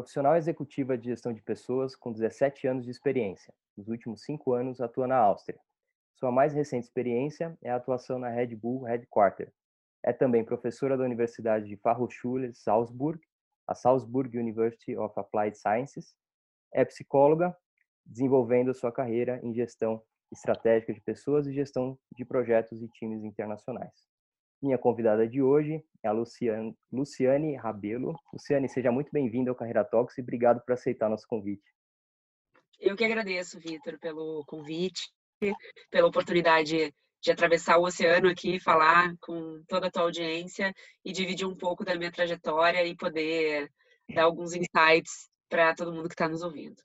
profissional executiva de gestão de pessoas com 17 anos de experiência. Nos últimos cinco anos, atua na Áustria. Sua mais recente experiência é a atuação na Red Bull Headquarter. É também professora da Universidade de Fachhochschule Salzburg, a Salzburg University of Applied Sciences. É psicóloga, desenvolvendo sua carreira em gestão estratégica de pessoas e gestão de projetos e times internacionais. Minha convidada de hoje é a Luciane, Luciane Rabelo. Luciane, seja muito bem-vinda ao Carreira Talks e obrigado por aceitar nosso convite. Eu que agradeço, Vitor, pelo convite, pela oportunidade de atravessar o oceano aqui, falar com toda a tua audiência e dividir um pouco da minha trajetória e poder dar alguns insights para todo mundo que está nos ouvindo.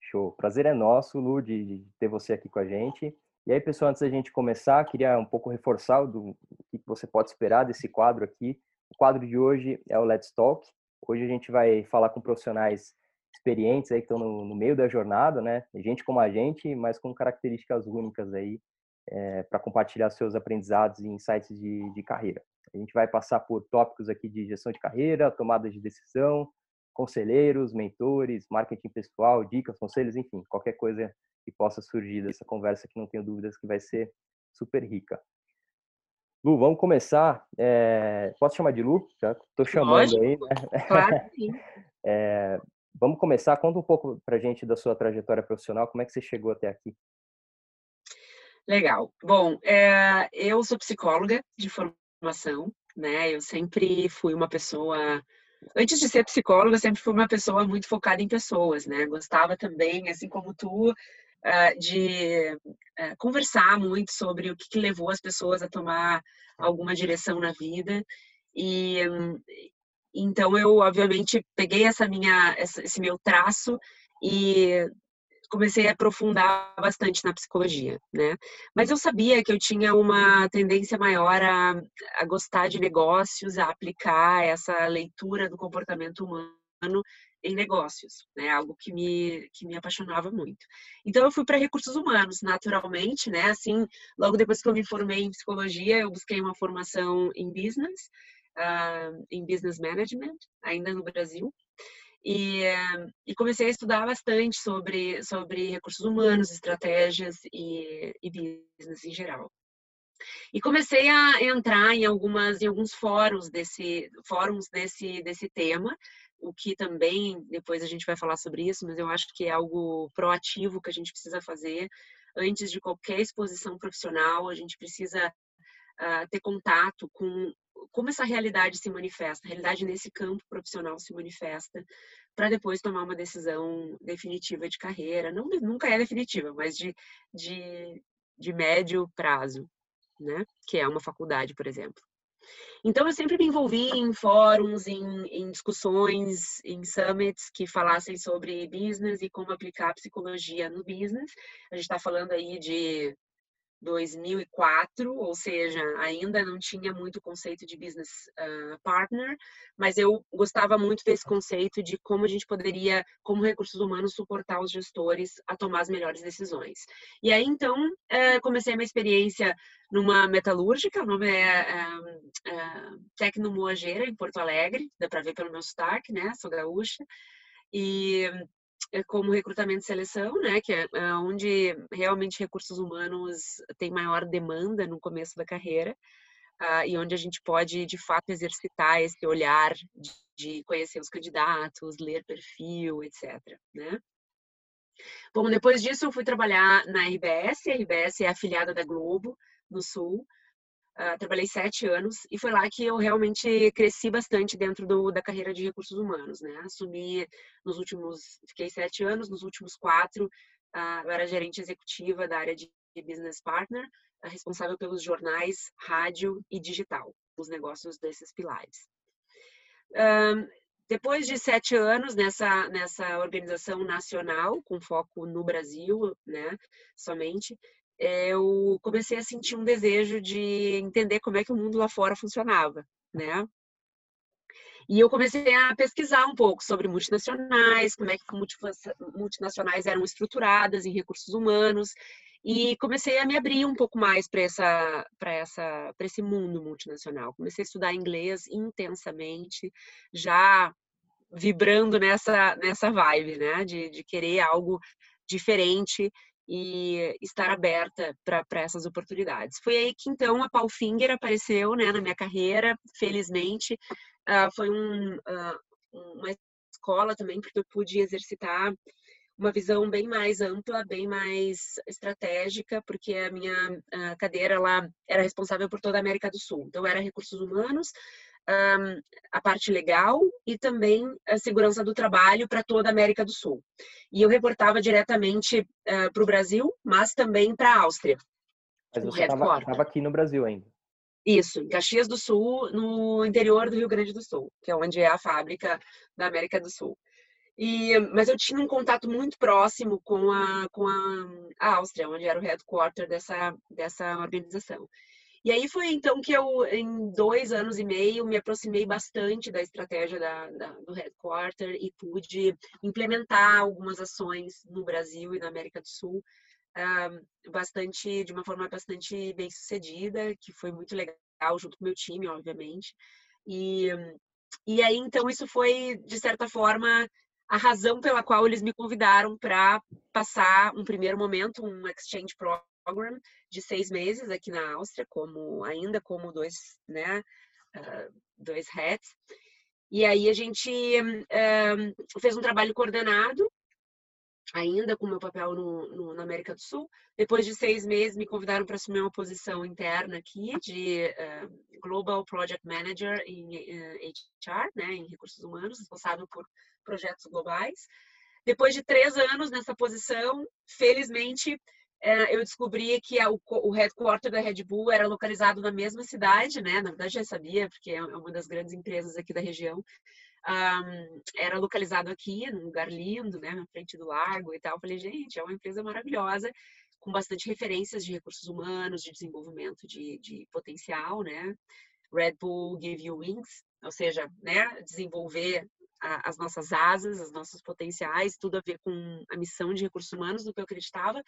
Show. Prazer é nosso, Lu, de ter você aqui com a gente. E aí, pessoal, antes da gente começar, queria um pouco reforçar o que você pode esperar desse quadro aqui. O quadro de hoje é o Let's Talk. Hoje a gente vai falar com profissionais experientes aí que estão no, no meio da jornada, né? Gente como a gente, mas com características únicas aí é, para compartilhar seus aprendizados e insights de, de carreira. A gente vai passar por tópicos aqui de gestão de carreira, tomada de decisão, conselheiros, mentores, marketing pessoal, dicas, conselhos, enfim, qualquer coisa que possa surgir dessa conversa que não tenho dúvidas que vai ser super rica. Lu, vamos começar. É... Posso chamar de Lu? Já estou chamando Lógico. aí, né? Claro sim. É... Vamos começar. Conta um pouco para gente da sua trajetória profissional. Como é que você chegou até aqui? Legal. Bom, é... eu sou psicóloga de formação, né? Eu sempre fui uma pessoa Antes de ser psicóloga, eu sempre fui uma pessoa muito focada em pessoas, né? Gostava também, assim como tu, de eh, conversar muito sobre o que levou as pessoas a tomar alguma direção na vida. E então eu, obviamente, peguei essa minha, esse meu traço e comecei a aprofundar bastante na psicologia, né? Mas eu sabia que eu tinha uma tendência maior a, a gostar de negócios, a aplicar essa leitura do comportamento humano em negócios, né? Algo que me que me apaixonava muito. Então eu fui para recursos humanos, naturalmente, né? Assim, logo depois que eu me formei em psicologia, eu busquei uma formação em business, uh, em business management, ainda no Brasil. E, e, comecei a estudar bastante sobre, sobre recursos humanos, estratégias e, e business em geral. E comecei a entrar em algumas em alguns fóruns desse fóruns desse desse tema, o que também depois a gente vai falar sobre isso, mas eu acho que é algo proativo que a gente precisa fazer antes de qualquer exposição profissional, a gente precisa uh, ter contato com como essa realidade se manifesta, a realidade nesse campo profissional se manifesta, para depois tomar uma decisão definitiva de carreira. Não, nunca é definitiva, mas de, de, de médio prazo, né? Que é uma faculdade, por exemplo. Então, eu sempre me envolvi em fóruns, em, em, discussões, em summits que falassem sobre business e como aplicar psicologia no business. A gente está falando aí de 2004, ou seja, ainda não tinha muito conceito de business uh, partner, mas eu gostava muito desse conceito de como a gente poderia, como recursos humanos, suportar os gestores a tomar as melhores decisões. E aí, então, uh, comecei a minha experiência numa metalúrgica, o nome é, uh, Tecnomoageira, em Porto Alegre, dá para ver pelo meu sotaque, né, sou gaúcha, e como recrutamento e seleção, né, que é, é onde realmente recursos humanos tem maior demanda no começo da carreira uh, e onde a gente pode de fato exercitar esse olhar de, de conhecer os candidatos, ler perfil, etc. Né? Bom, depois disso eu fui trabalhar na RBS, a RBS é afiliada da Globo no Sul, Uh, trabalhei sete anos e foi lá que eu realmente cresci bastante dentro do, da carreira de recursos humanos, né? Assumi nos últimos, fiquei sete anos, nos últimos quatro, uh, eu era gerente executiva da área de business partner, uh, responsável pelos jornais, rádio e digital, os negócios desses pilares. depois de sete anos nessa, nessa organização nacional, com foco no Brasil, né, somente, eu comecei a sentir um desejo de entender como é que o mundo lá fora funcionava, né? E eu comecei a pesquisar um pouco sobre multinacionais, como é que multinacionais eram estruturadas em recursos humanos, e comecei a me abrir um pouco mais para essa para essa para esse mundo multinacional. Comecei a estudar inglês intensamente, já vibrando nessa, nessa vibe, né? De, de querer algo diferente e estar aberta para essas oportunidades. Foi aí que então a Paul Finger apareceu né, na minha carreira, felizmente. Uh, foi um, uh, uma escola também, porque eu pude exercitar uma visão bem mais ampla, bem mais estratégica, porque a minha a cadeira ela era responsável por toda a América do Sul. Então, era recursos humanos, a parte legal e também a segurança do trabalho para toda a América do Sul. E eu reportava diretamente uh, para o Brasil, mas também para a Áustria. Mas você estava aqui no Brasil ainda? Isso, em Caxias do Sul, no interior do Rio Grande do Sul, que é onde é a fábrica da América do Sul. E, mas eu tinha um contato muito próximo com a, com a, a Áustria, onde era o headquarter dessa, dessa organização. E aí foi então que eu, em dois anos e meio, me aproximei bastante da estratégia da, da, do headquarter e pude implementar algumas ações no Brasil e na América do Sul, uh, bastante, de uma forma bastante bem sucedida, que foi muito legal, junto com o meu time, obviamente. E, e aí, então, isso foi, de certa forma, a razão pela qual eles me convidaram para passar um primeiro momento, um exchange program de seis meses aqui na Áustria, como ainda como dois, né, uh, dois hats. E aí a gente uh, fez um trabalho coordenado, ainda com meu papel no, no, na América do Sul. Depois de seis meses, me convidaram para assumir uma posição interna aqui de uh, Global Project Manager em HR, né, em recursos humanos, responsável por projetos globais. Depois de três anos nessa posição, felizmente, eu descobri que o headquarter da Red Bull era localizado na mesma cidade, né? Na verdade, já sabia, porque é uma das grandes empresas aqui da região. Um, era localizado aqui, num lugar lindo, né? Na frente do lago e tal. falei, gente, é uma empresa maravilhosa, com bastante referências de recursos humanos, de desenvolvimento de, de potencial, né? Red Bull Give You Wings, ou seja, né? Desenvolver as nossas asas, os nossos potenciais, tudo a ver com a missão de recursos humanos, do que eu acreditava.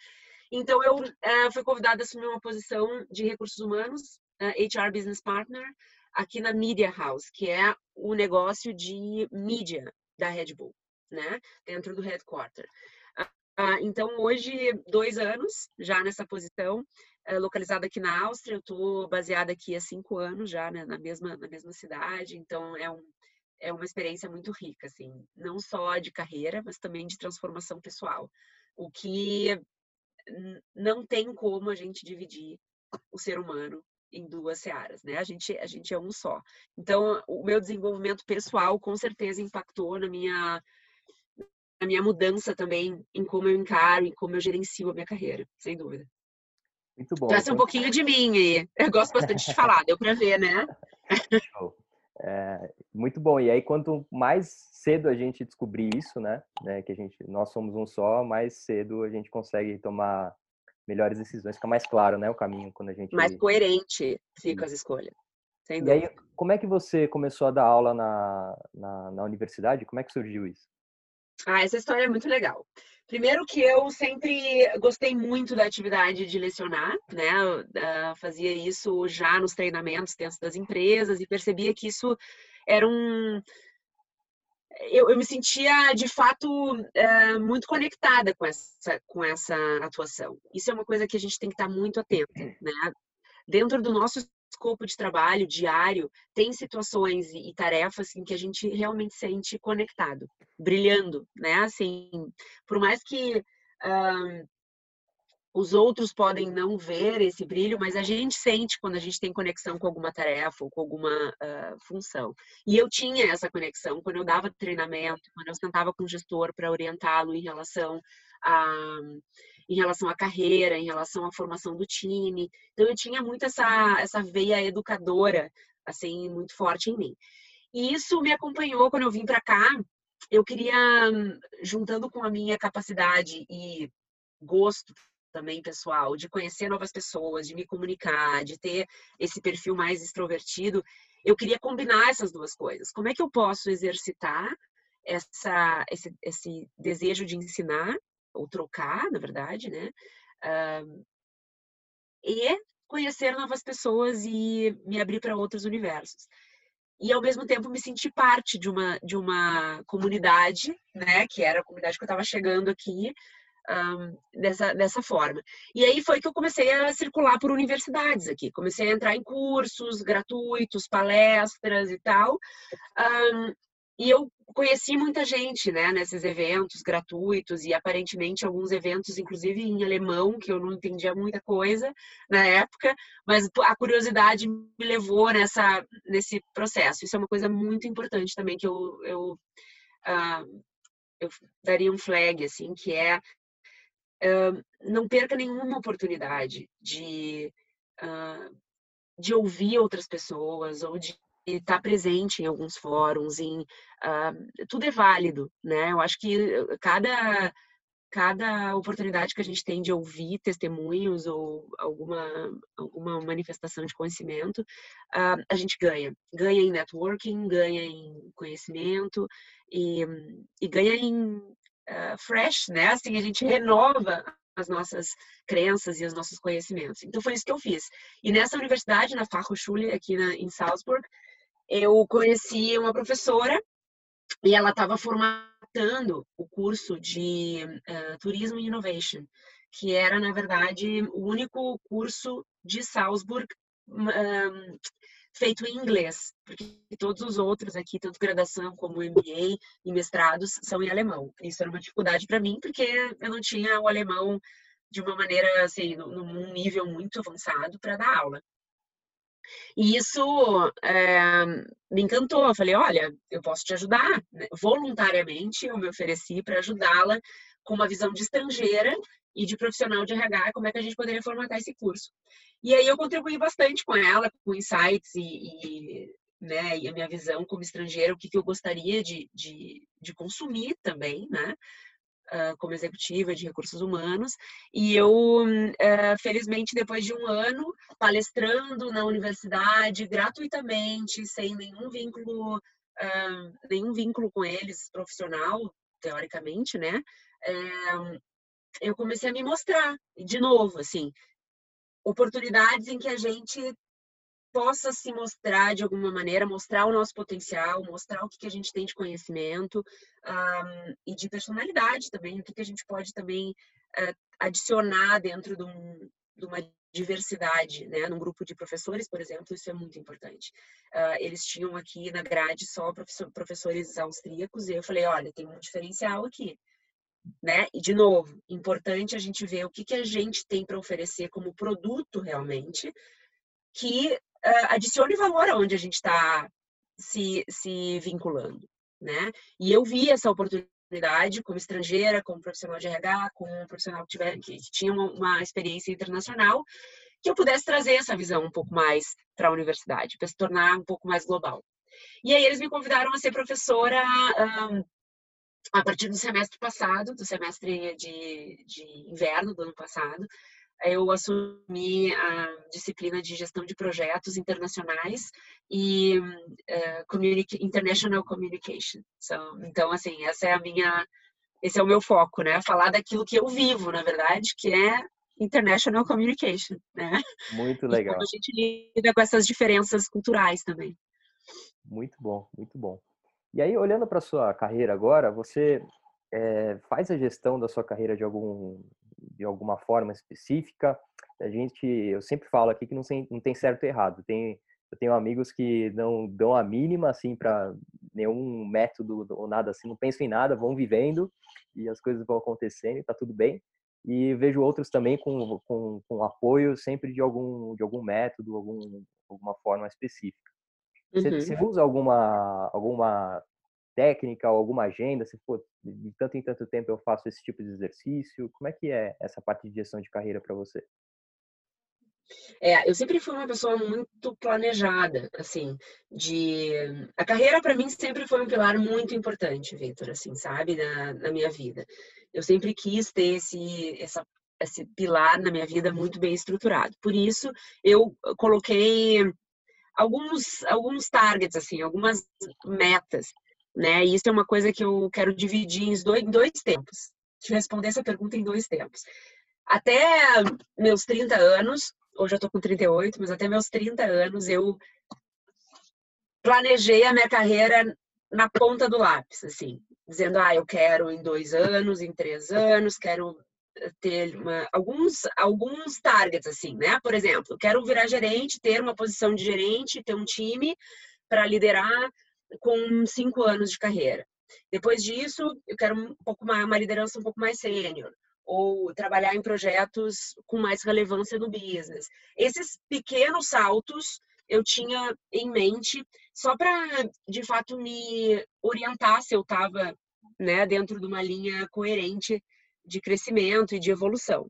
Então, eu uh, fui convidada a assumir uma posição de recursos humanos, eh, HR Business Partner, aqui na Media House, que é o negócio de mídia da Red Bull, né? Dentro do headquarter. Uh, então, hoje, dois anos já nessa posição, localizada aqui na Áustria. Eu estou baseada aqui há cinco anos já, né? na, mesma, na mesma cidade. Então, é um, é uma experiência muito rica, assim, não só de carreira, mas também de transformação pessoal. O que não tem como a gente dividir o ser humano em duas searas, né? A gente, a gente é um só. Então, o meu desenvolvimento pessoal com certeza impactou na minha na minha mudança também em como eu encaro, em como eu gerencio a minha carreira, sem dúvida. Muito bom. Traz um pouquinho de mim aí. Eu gosto bastante de falar, deu para ver, né? Show. É, muito bom. E aí, quanto mais cedo a gente descobrir isso, né, né, que a gente, nós somos um só, mais cedo a gente consegue tomar melhores decisões, fica mais claro, né, o caminho quando a gente mais coerente fica as escolhas. Sem e aí, como é que você começou a dar aula na, na, na universidade? Como é que surgiu isso? Ah, essa história é muito legal. Primeiro que eu sempre gostei muito da atividade de lecionar, né? Fazia isso já nos treinamentos dentro das empresas e percebia que isso era um eu, eu, me sentia de fato uh, muito conectada com essa, com essa atuação. Isso é uma coisa que a gente tem que estar muito atento, né? Dentro do nosso escopo de trabalho diário, tem situações e tarefas em que a gente realmente sente conectado, brilhando, né? Assim, por mais que os outros podem não ver esse brilho, mas a gente sente quando a gente tem conexão com alguma tarefa ou com alguma uh, função. E eu tinha essa conexão quando eu dava treinamento, quando eu sentava com o gestor para orientá-lo em relação a em relação à carreira, em relação à formação do time. Então eu tinha muito essa essa veia educadora assim muito forte em mim. E isso me acompanhou quando eu vim para cá. Eu queria juntando com a minha capacidade e gosto também pessoal, de conhecer novas pessoas, de me comunicar, de ter esse perfil mais extrovertido, eu queria combinar essas duas coisas. Como é que eu posso exercitar essa, esse, esse desejo de ensinar, ou trocar, na verdade, né? Uh, e conhecer novas pessoas e me abrir para outros universos. e ao mesmo tempo me senti parte de uma de uma comunidade, né, que era a comunidade que eu estava chegando aqui um, dessa dessa forma. E aí foi que eu comecei a circular por universidades aqui, comecei a entrar em cursos gratuitos, palestras e tal. Um, e eu conheci muita gente, né, nesses eventos gratuitos e aparentemente alguns eventos, inclusive em alemão, que eu não entendia muita coisa na época, mas a curiosidade me levou nessa nesse processo. Isso é uma coisa muito importante também que eu eu, uh, eu daria um flag assim, que é uh, não perca nenhuma oportunidade de uh, de ouvir outras pessoas ou de estar tá presente em alguns fóruns, em uh, tudo é válido, né? Eu acho que cada cada oportunidade que a gente tem de ouvir testemunhos ou alguma alguma manifestação de conhecimento, uh, a gente ganha, ganha em networking, ganha em conhecimento e, e ganha em uh, fresh, né? Assim a gente renova as nossas crenças e os nossos conhecimentos. Então foi isso que eu fiz. E nessa universidade, na Fachhochschule aqui na, em Salzburg, eu conheci uma professora e ela estava formatando o curso de uh, Turismo e Innovation, que era, na verdade, o único curso de Salzburg um, feito em inglês, porque todos os outros aqui, tanto graduação como MBA e mestrados, são em alemão. Isso era uma dificuldade para mim, porque eu não tinha o alemão de uma maneira, assim, num nível muito avançado para dar aula. E isso é, me encantou. Eu falei: olha, eu posso te ajudar. Né? Voluntariamente, eu me ofereci para ajudá-la com uma visão de estrangeira e de profissional de RH, como é que a gente poderia formatar esse curso. E aí eu contribuí bastante com ela, com insights e, e, né, e a minha visão como estrangeira, o que, que eu gostaria de, de, de consumir também, né? Uh, como executiva de recursos humanos. E eu, uh, felizmente, depois de um ano palestrando na universidade gratuitamente, sem nenhum vínculo, uh, nenhum vínculo com eles profissional, teoricamente, né? Eh, eu comecei a me mostrar de novo, assim, oportunidades em que a gente possa se mostrar de alguma maneira, mostrar o nosso potencial, mostrar o que, que a gente tem de conhecimento um, e de personalidade também, o que, que a gente pode também uh, adicionar dentro de, um, de, uma diversidade, né? Num grupo de professores, por exemplo, isso é muito importante. Uh, eles tinham aqui na grade só professor, professores austríacos e eu falei, olha, tem um diferencial aqui. Né? E de novo, importante a gente ver o que, que a gente tem para oferecer como produto realmente, que uh, adicione valor aonde a gente está se, se vinculando, né? E eu vi essa oportunidade como estrangeira, como profissional de RH, como um profissional que, tiver, que tinha uma, uma experiência internacional, que eu pudesse trazer essa visão um pouco mais para a universidade, para se tornar um pouco mais global. E aí eles me convidaram a ser professora um, a partir do semestre passado, do semestre de, de inverno do ano passado, eu assumi a disciplina de gestão de projetos internacionais e uh, international communication. So, então, assim, essa é a minha, esse é o meu foco, né? Falar daquilo que eu vivo, na verdade, que é international communication, né? Muito legal. E como a gente lida com essas diferenças culturais também. Muito bom, muito bom. E aí, olhando para sua carreira agora, você é, faz a gestão da sua carreira de algum de alguma forma específica. A gente, eu sempre falo aqui que não tem, não tem certo e errado. Tem, eu tenho amigos que não dão a mínima assim para nenhum método ou nada assim, não pensam em nada, vão vivendo e as coisas vão acontecendo e tá tudo bem. E vejo outros também com, com, com apoio sempre de algum, de algum método, algum, alguma forma específica. Você, uhum. você usa alguma, alguma técnica ou alguma agenda? Se for de tanto em tanto tempo eu faço esse tipo de exercício, como é que é essa parte de gestão de carreira para você? É, eu sempre fui uma pessoa muito planejada, assim, de a carreira para mim sempre foi um pilar muito importante, Vitor, assim, sabe, na, na, minha vida. Eu sempre quis ter esse essa esse pilar na minha vida muito bem estruturado. Por isso eu coloquei alguns alguns targets assim, algumas metas né? E isso é uma coisa que eu quero dividir em dois, dois tempos. Eu responder essa pergunta em dois tempos. Até meus 30 anos, hoje eu tô com 38, mas até meus 30 anos eu planejei a minha carreira na ponta do lápis, assim, dizendo, ah, eu quero em dois anos, em três anos, quero ter uma, alguns, alguns targets, assim, né? Por exemplo, quero virar gerente, ter uma posição de gerente, ter um time para liderar com cinco anos de carreira. Depois disso, eu quero um pouco mais, uma liderança um pouco mais sênior ou trabalhar em projetos com mais relevância no business. Esses pequenos saltos eu tinha em mente só para, de fato, me orientar se eu estava né, dentro de uma linha coerente de crescimento e de evolução.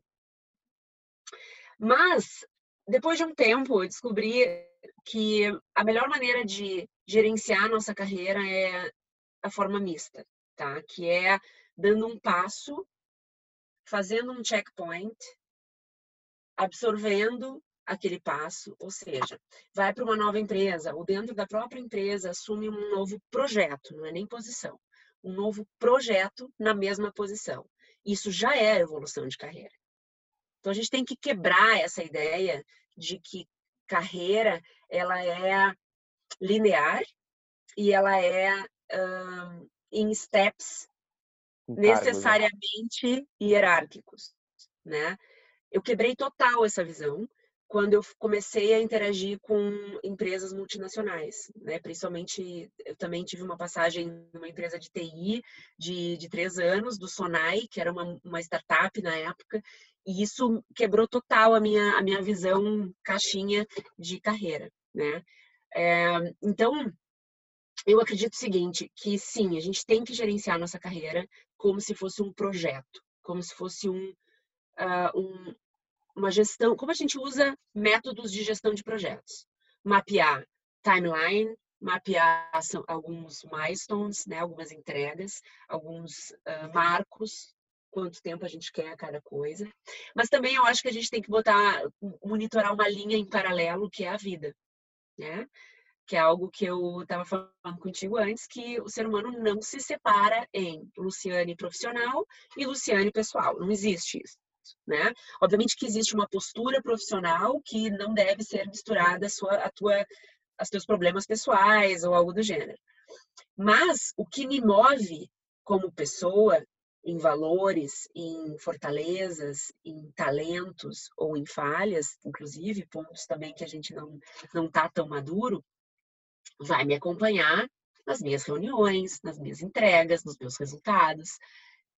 Mas, depois de um tempo, eu descobri que a melhor maneira de gerenciar nossa carreira é a forma mista, tá? Que é dando um passo, fazendo um checkpoint, absorvendo aquele passo, ou seja, vai para uma nova empresa ou dentro da própria empresa assume um novo projeto, não é nem posição, um novo projeto na mesma posição. Isso já é evolução de carreira. Então a gente tem que quebrar essa ideia de que carreira ela é linear e ela é um, em steps né? necessariamente hierárquicos, né? Eu quebrei total essa visão quando eu comecei a interagir com empresas multinacionais, né? Principalmente, eu também tive uma passagem numa empresa de TI de, de três anos, do Sonai, que era uma, uma startup na época, e isso quebrou total a minha, a minha visão caixinha de carreira, né? É, então, eu acredito o seguinte, que sim, a gente tem que gerenciar nossa carreira como se fosse um projeto, como se fosse um, uh, um, uma gestão, como a gente usa métodos de gestão de projetos. Mapear timeline, mapear alguns milestones, né, algumas entregas, alguns uh, marcos, quanto tempo a gente quer a cada coisa. Mas também eu acho que a gente tem que botar, monitorar uma linha em paralelo, que é a vida, né? Que é algo que eu estava falando contigo antes, que o ser humano não se separa em Luciane profissional e Luciane pessoal. Não existe isso né? Obviamente que existe uma postura profissional que não deve ser misturada a sua, a tua, aos teus problemas pessoais ou algo do gênero. Mas o que me move como pessoa em valores, em fortalezas, em talentos ou em falhas, inclusive pontos também que a gente não não tá tão maduro, vai me acompanhar nas minhas reuniões, nas minhas entregas, nos meus resultados,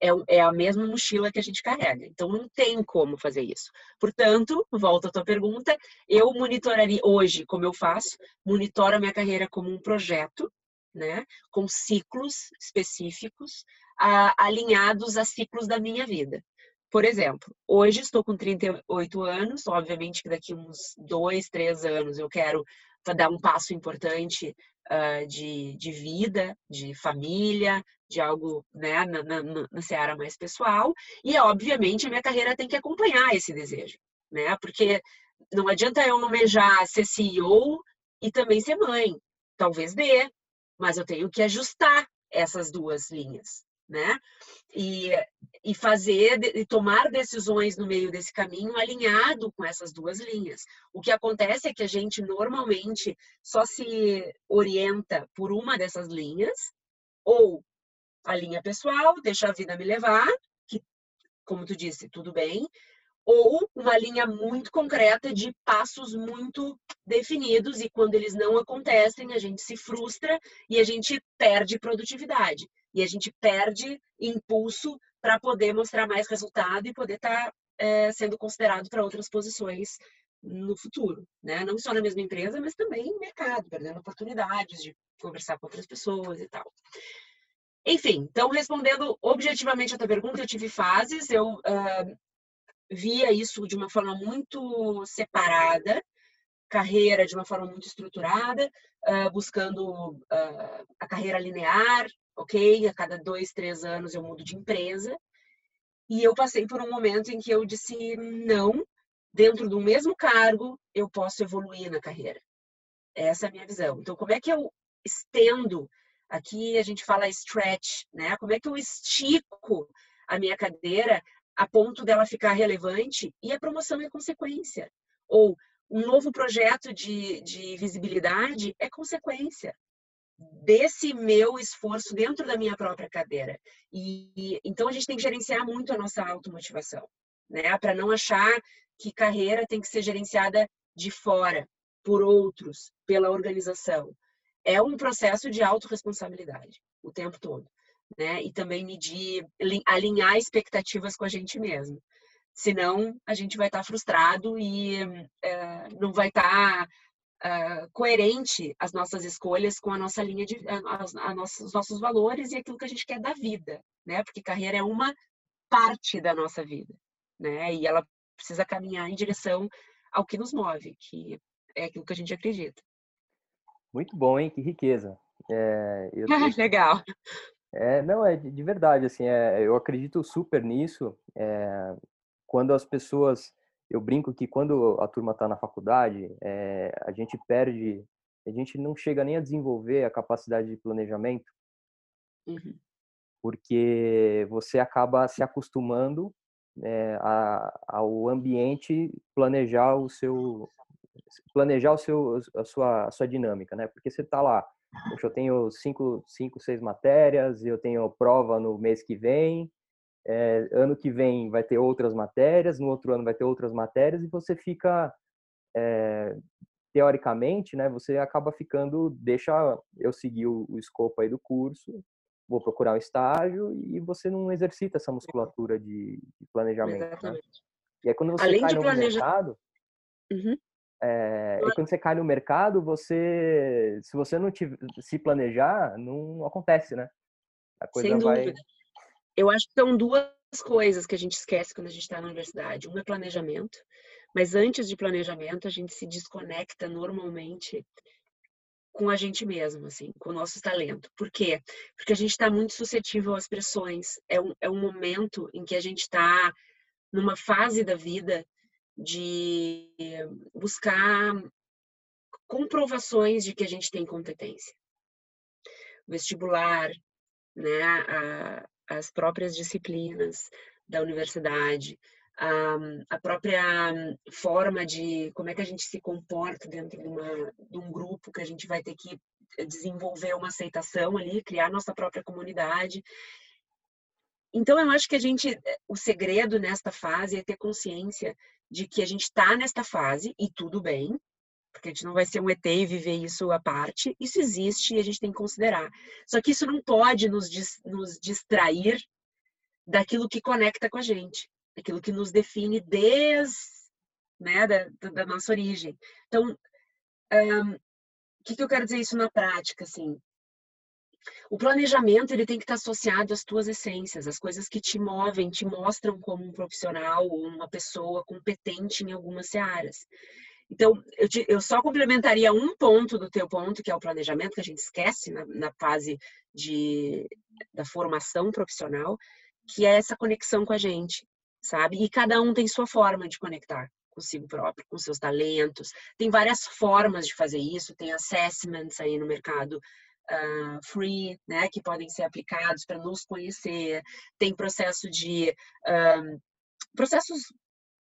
é, é a mesma mochila que a gente carrega. Então, não tem como fazer isso. Portanto, volta à tua pergunta, eu monitoraria hoje, como eu faço, monitoro a minha carreira como um projeto, né, com ciclos específicos a, alinhados a ciclos da minha vida. Por exemplo, hoje estou com 38 anos, obviamente que daqui uns dois, três anos eu quero dar um passo importante uh, de, de vida, de família, de algo né, na, na, na seara mais pessoal. E, obviamente, a minha carreira tem que acompanhar esse desejo, né? Porque não adianta eu almejar ser CEO e também ser mãe. Talvez dê, mas eu tenho que ajustar essas duas linhas, né? E, e fazer e tomar decisões no meio desse caminho alinhado com essas duas linhas. O que acontece é que a gente normalmente só se orienta por uma dessas linhas, ou a linha pessoal, deixa a vida me levar, que, como tu disse, tudo bem, ou uma linha muito concreta de passos muito definidos e quando eles não acontecem, a gente se frustra e a gente perde produtividade e a gente perde impulso para poder mostrar mais resultado e poder estar tá, é, sendo considerado para outras posições no futuro, né? Não só na mesma empresa, mas também no mercado, perdendo oportunidades de conversar com outras pessoas e tal. Enfim, então respondendo objetivamente a tua pergunta, eu tive fases, eu uh, via isso de uma forma muito separada, carreira de uma forma muito estruturada, uh, buscando uh, a carreira linear, ok? A cada dois, três anos eu mudo de empresa. E eu passei por um momento em que eu disse não, dentro do mesmo cargo eu posso evoluir na carreira. Essa é a minha visão. Então, como é que eu estendo Aqui a gente fala stretch, né? Como é que eu estico a minha cadeira a ponto dela ficar relevante e a promoção é consequência. Ou um novo projeto de, de visibilidade é consequência. desse meu esforço dentro da minha própria cadeira. E então a gente tem que gerenciar muito a nossa automotivação, né? Para não achar que carreira tem que ser gerenciada de fora, por outros, pela organização. É um processo de autorresponsabilidade o tempo todo, né? E também medir, alinhar expectativas com a gente mesmo. Senão, a gente vai estar frustrado e é, não vai estar uh, coerente as nossas escolhas com a nossa linha de a, a nossa, os nossos valores e aquilo que a gente quer da vida, né? Porque carreira é uma parte da nossa vida, né? E ela precisa caminhar em direção ao que nos move, que é aquilo que a gente acredita. Muito bom, hein? Que riqueza. É, eu, Legal. É, não, é de verdade, assim, é, eu acredito super nisso. É, quando as pessoas eu brinco que quando a turma está na faculdade, é, a gente perde, a gente não chega nem a desenvolver a capacidade de planejamento, uhum. porque você acaba se acostumando é, a, ao ambiente planejar o seu planejar o seu a sua a sua dinâmica, né? Porque você está lá, Poxa, eu tenho cinco, cinco, seis matérias, eu tenho prova no mês que vem, é, ano que vem vai ter outras matérias, no outro ano vai ter outras matérias e você fica é, teoricamente, né? Você acaba ficando, deixa eu seguir o, o escopo aí do curso, vou procurar um estágio e você não exercita essa musculatura de, de planejamento. Né? E aí quando você Além cai no planeja... mercado, uhum. É, e quando você cai no mercado, você, se você não te, se planejar, não acontece, né? A coisa Sem vai, dúvida. Eu acho que são duas coisas que a gente esquece quando a gente está na universidade. Um é planejamento, mas antes de planejamento, a gente se desconecta normalmente com a gente mesmo, assim, com o nosso talento. Por quê? Porque a gente está muito suscetível às pressões. É um, é um momento em que a gente está numa fase da vida de buscar comprovações de que a gente tem competência. Vestibular, né, a, as próprias disciplinas da universidade, a, a própria forma de como é que a gente se comporta dentro de, uma, de um grupo que a gente vai ter que desenvolver uma aceitação ali, criar nossa própria comunidade. Então, eu acho que a gente, o segredo nesta fase é ter consciência de que a gente está nesta fase e tudo bem, porque a gente não vai ser um ET e viver isso à parte. Isso existe e a gente tem que considerar. Só que isso não pode nos, nos distrair daquilo que conecta com a gente, daquilo que nos define desde né, da, da nossa origem. Então, um, o que, que eu quero dizer isso na prática, assim? O planejamento ele tem que estar associado às tuas essências, às coisas que te movem, te mostram como um profissional ou uma pessoa competente em algumas áreas. Então, eu, te, eu, só complementaria um ponto do teu ponto, que é o planejamento, que a gente esquece na, na fase de, da formação profissional, que é essa conexão com a gente, sabe? E cada um tem sua forma de conectar consigo próprio, com seus talentos. Tem várias formas de fazer isso, tem assessments aí no mercado uh, free, né, que podem ser aplicados para nos conhecer. Tem processo de um, processos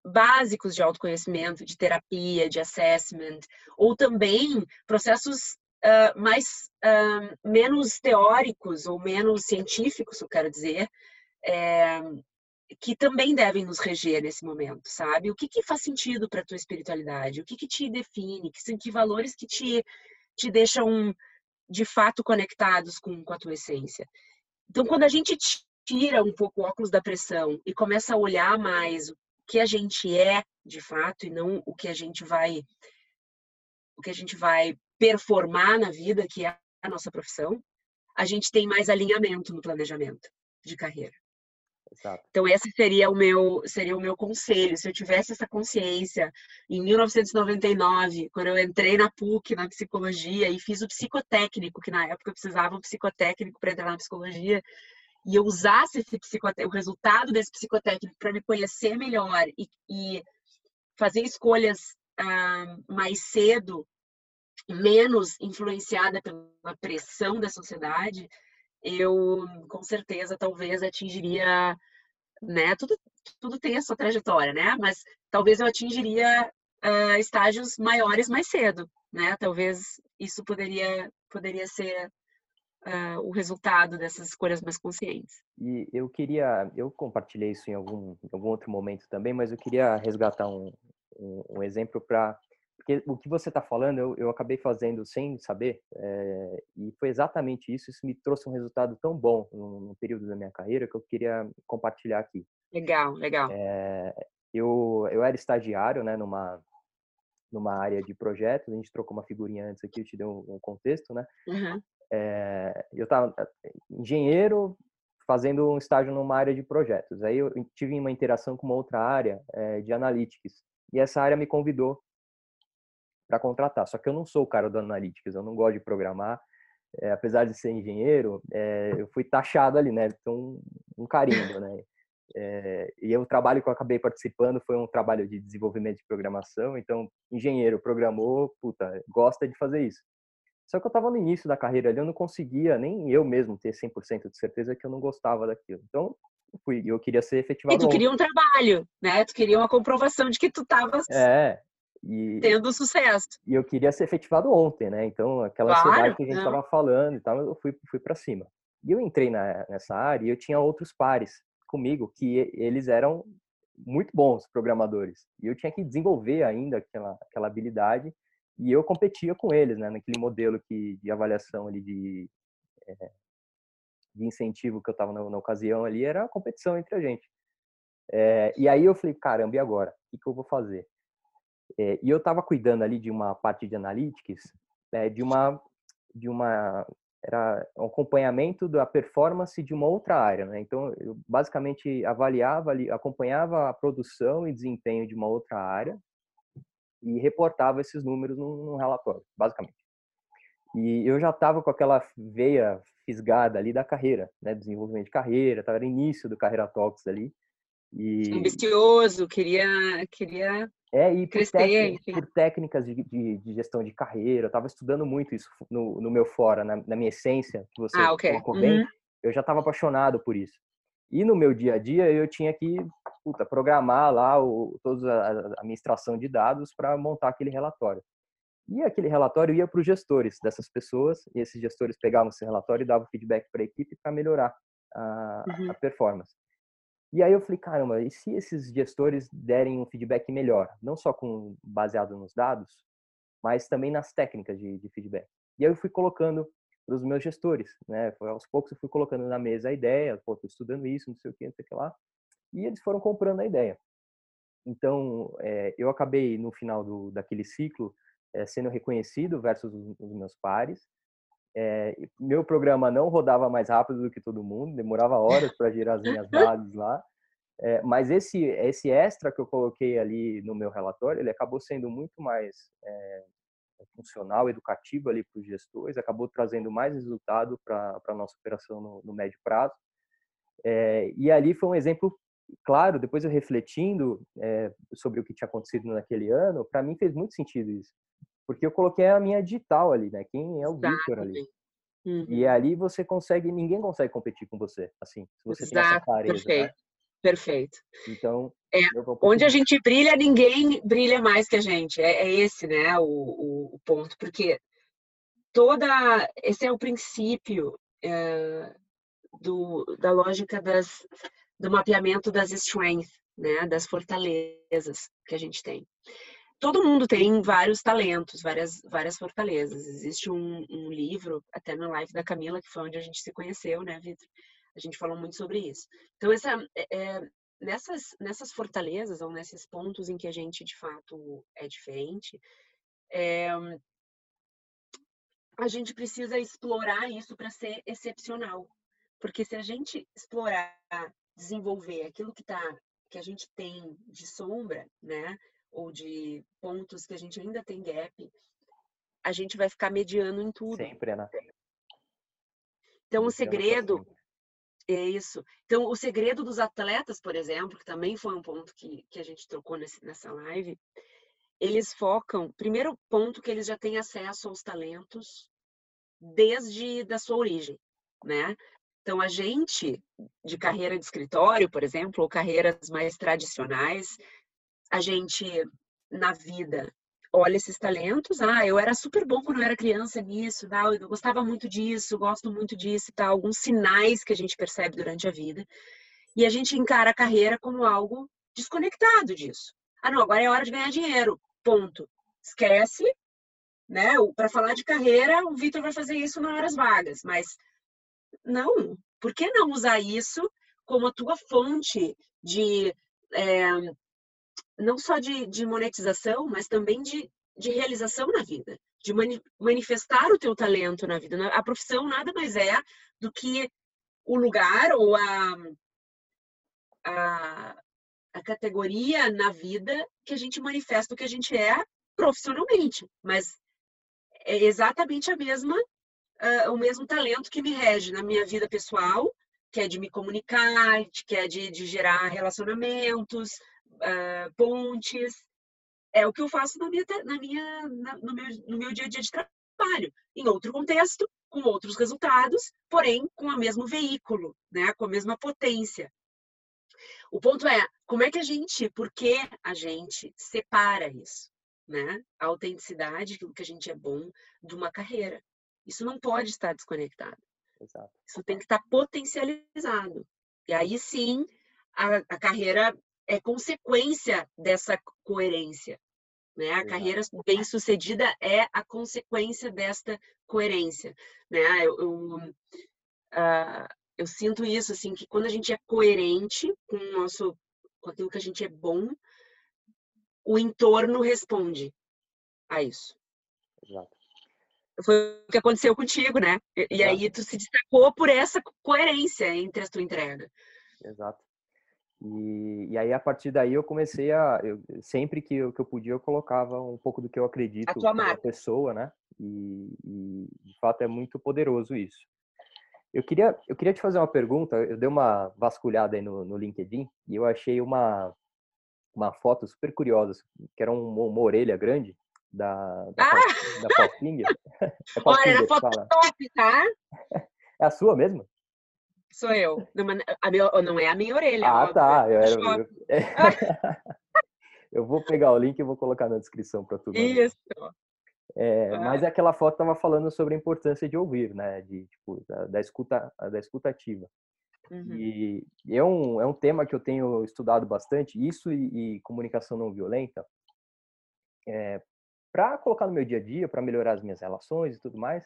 básicos de autoconhecimento, de terapia, de assessment, ou também processos uh, mais menos teóricos ou menos científicos, eu quero dizer, é, que também devem nos reger nesse momento, sabe? O que, que faz sentido para tua espiritualidade? O que, que te define? Que, que valores que te, te deixam de fato conectados com, com a tua essência? Então, quando a gente tira um pouco o óculos da pressão e começa a olhar mais que a gente é de fato e não o que a gente vai o que a gente vai performar na vida, que é a nossa profissão, a gente tem mais alinhamento no planejamento de carreira. Exato. Então esse seria o meu seria o meu conselho. Se eu tivesse essa consciência em 1999, quando eu entrei na PUC na psicologia e fiz o psicotécnico, que na época eu precisava um psicotécnico para entrar na psicologia, e eu usasse esse o resultado desse psicotécnico para me conhecer melhor e, e fazer escolhas ah, mais cedo, menos influenciada pela pressão da sociedade, eu com certeza talvez atingiria, né? Tudo, tudo tem a sua trajetória, né? Mas talvez eu atingiria uh, estágios maiores mais cedo, né? Talvez isso poderia poderia ser uh, o resultado dessas escolhas mais conscientes. E eu queria, eu compartilhei isso em algum, em algum outro momento também, mas eu queria resgatar um, um, um exemplo para porque o que você está falando eu, eu acabei fazendo sem saber é, e foi exatamente isso. Isso me trouxe um resultado tão bom no, período da minha carreira que eu queria compartilhar aqui. Legal, legal. É, eu, eu era estagiário, né, numa numa área de projetos. A gente trocou uma figurinha antes aqui, eu te dei um, um contexto, né? Uhum. É, eu estava engenheiro fazendo um estágio numa área de projetos. Aí eu tive uma interação com uma outra área é, de analytics e essa área me convidou para contratar. Só que eu não sou o cara do analytics, eu não gosto de programar. É, apesar de ser engenheiro, é, eu fui taxado ali, né? Então, um carinho, né? É, e o trabalho que eu acabei participando foi um trabalho de desenvolvimento de programação. Então, engenheiro programou, puta, gosta de fazer isso. Só que eu estava no início da carreira ali, eu não conseguia, nem eu mesmo, ter 100% de certeza que eu não gostava daquilo. Então, fui, eu queria ser efetivado. E tu queria um trabalho, né? Tu queria uma comprovação de que tu estavas é, tendo sucesso. E eu queria ser efetivado ontem, né? Então, aquela claro, ansiedade que a gente estava falando e tal, eu fui, fui para cima. E eu entrei na, nessa área e eu tinha outros pares comigo que eles eram muito bons programadores. E eu tinha que desenvolver ainda aquela, aquela habilidade e eu competia com eles, né, naquele modelo que, de avaliação ali de, é, de incentivo que eu estava na, na, ocasião ali, era a competição entre a gente. É, e aí eu falei, caramba, e agora? O que, que eu vou fazer? É, e eu estava cuidando ali de uma parte de analytics, de uma de uma era um acompanhamento da performance de uma outra área, né? Então, eu basicamente avaliava, acompanhava a produção e desempenho de uma outra área e reportava esses números num, num relatório, basicamente. E eu já estava com aquela veia fisgada ali da carreira, né? Desenvolvimento de carreira, estava no início do Carreira Talks ali. E... Ambicioso, queria, queria é, e por, técnicas, por técnicas de, de, de, gestão de carreira, eu estava estudando muito isso no, no meu fora, na, na, minha essência, que você ah, okay. colocou bem, uhum. eu já estava apaixonado por isso. E no meu dia a dia eu tinha que puta, programar lá o, toda a, a administração de dados para montar aquele relatório. E aquele relatório ia para os gestores dessas pessoas, e esses gestores pegavam esse relatório e davam feedback para a equipe para melhorar a, uhum. a performance. E aí eu falei, caramba, e se esses gestores derem um feedback melhor, não só com baseado nos dados, mas também nas técnicas de, de feedback. E aí eu fui colocando para os meus gestores, né? Foi, aos poucos eu fui colocando na mesa a ideia, pô, tô estudando isso, não sei o que, não sei o que lá, e eles foram comprando a ideia. Então, é, eu acabei no final do, daquele ciclo é, sendo reconhecido versus os, os meus pares. É, meu programa não rodava mais rápido do que todo mundo, demorava horas para girar as minhas bases lá. É, mas esse esse extra que eu coloquei ali no meu relatório, ele acabou sendo muito mais é, funcional, educativo ali para os gestores, acabou trazendo mais resultado para a nossa operação no, no médio prazo. É, e ali foi um exemplo claro, depois eu refletindo é, sobre o que tinha acontecido naquele ano, para mim fez muito sentido isso. Porque eu coloquei a minha digital ali, né? Quem é o Victor ali. Uhum. E ali você consegue, ninguém consegue competir com você, assim, se você Exato, tem essa clareza. Né? Perfeito. Né? Perfeito. Então, é, onde a gente brilha, ninguém brilha mais que a gente. É, é esse, né, o, o, o, ponto, porque toda esse é o princípio é, do, da lógica das, do mapeamento das strengths, né, das fortalezas que a gente tem todo mundo tem vários talentos, várias, várias fortalezas. Existe um, um, livro, até na live da Camila, que foi onde a gente se conheceu, né, Vitor? A gente falou muito sobre isso. Então, essa, é, é, nessas, nessas fortalezas, ou nesses pontos em que a gente, de fato, é diferente, é, a gente precisa explorar isso para ser excepcional. Porque se a gente explorar, desenvolver aquilo que tá, que a gente tem de sombra, né? Ou de pontos que a gente ainda tem gap, a gente vai ficar mediano em tudo. Sempre, né? Então, o segredo é isso. Então, o segredo dos atletas, por exemplo, que também foi um ponto que, que a gente trocou nesse, nessa live, eles focam, primeiro ponto, que eles já têm acesso aos talentos desde da sua origem, né? Então, a gente de carreira de escritório, por exemplo, ou carreiras mais tradicionais, a gente, na vida, olha esses talentos. Ah, eu era super bom quando eu era criança nisso, tal, eu gostava muito disso, gosto muito disso e tal. Alguns sinais que a gente percebe durante a vida. E a gente encara a carreira como algo desconectado disso. Ah, não, agora é hora de ganhar dinheiro. Ponto. Esquece, né? Para falar de carreira, o Vitor vai fazer isso nas horas vagas, mas não. Por que não usar isso como a tua fonte de é, não só de, de, monetização, mas também de, de realização na vida, de mani manifestar o teu talento na vida. A profissão nada mais é do que o lugar ou a, a, a categoria na vida que a gente manifesta o que a gente é profissionalmente, mas é exatamente a mesma uh, o mesmo talento que me rege na minha vida pessoal, que é de me comunicar, que é de, de gerar relacionamentos, uh, pontes. É o que eu faço na minha, na minha, na, no, meu, no meu dia a dia de trabalho. Em outro contexto, com outros resultados, porém com o mesmo veículo, né? com a mesma potência. O ponto é, como é que a gente, por que a gente separa isso? Né? A autenticidade, aquilo que a gente é bom, de uma carreira. Isso não pode estar desconectado. Exato. Isso tem que estar potencializado. E aí sim, a, a carreira é consequência dessa coerência. Né? A carreira bem sucedida é a consequência desta coerência. Né? Eu, eu, uh, eu, sinto isso, assim, que quando a gente é coerente com, o nosso, com aquilo que a gente é bom, o entorno responde a isso. Exato foi o que aconteceu contigo, né? E, e aí tu se destacou por essa coerência entre a tua entrega. Exato. E, e aí, a partir daí, eu comecei a. Eu, sempre que eu, que eu podia, eu colocava um pouco do que eu acredito a tua marca. pessoa, né? E, e, de fato, é muito poderoso isso. Eu queria, eu queria te fazer uma pergunta. Eu dei uma vasculhada aí no, no LinkedIn e eu achei uma, uma foto super curiosa, que era um, uma orelha grande da, da, ah! da Palfinger. É Olha, era foto top, tá? É a sua mesmo? Sou eu. Não, a minha, não é a minha orelha. Ah, óbvio. tá. Eu, era, eu, é. eu, vou pegar o link e vou colocar na descrição para tudo. Isso. É, ah. Mas aquela foto estava falando sobre a importância de ouvir, né? De, tipo, da, da escuta, da escutativa. Uhum. E é um, é um tema que eu tenho estudado bastante, isso e, e comunicação não violenta, é, para colocar no meu dia a dia, para melhorar as minhas relações e tudo mais.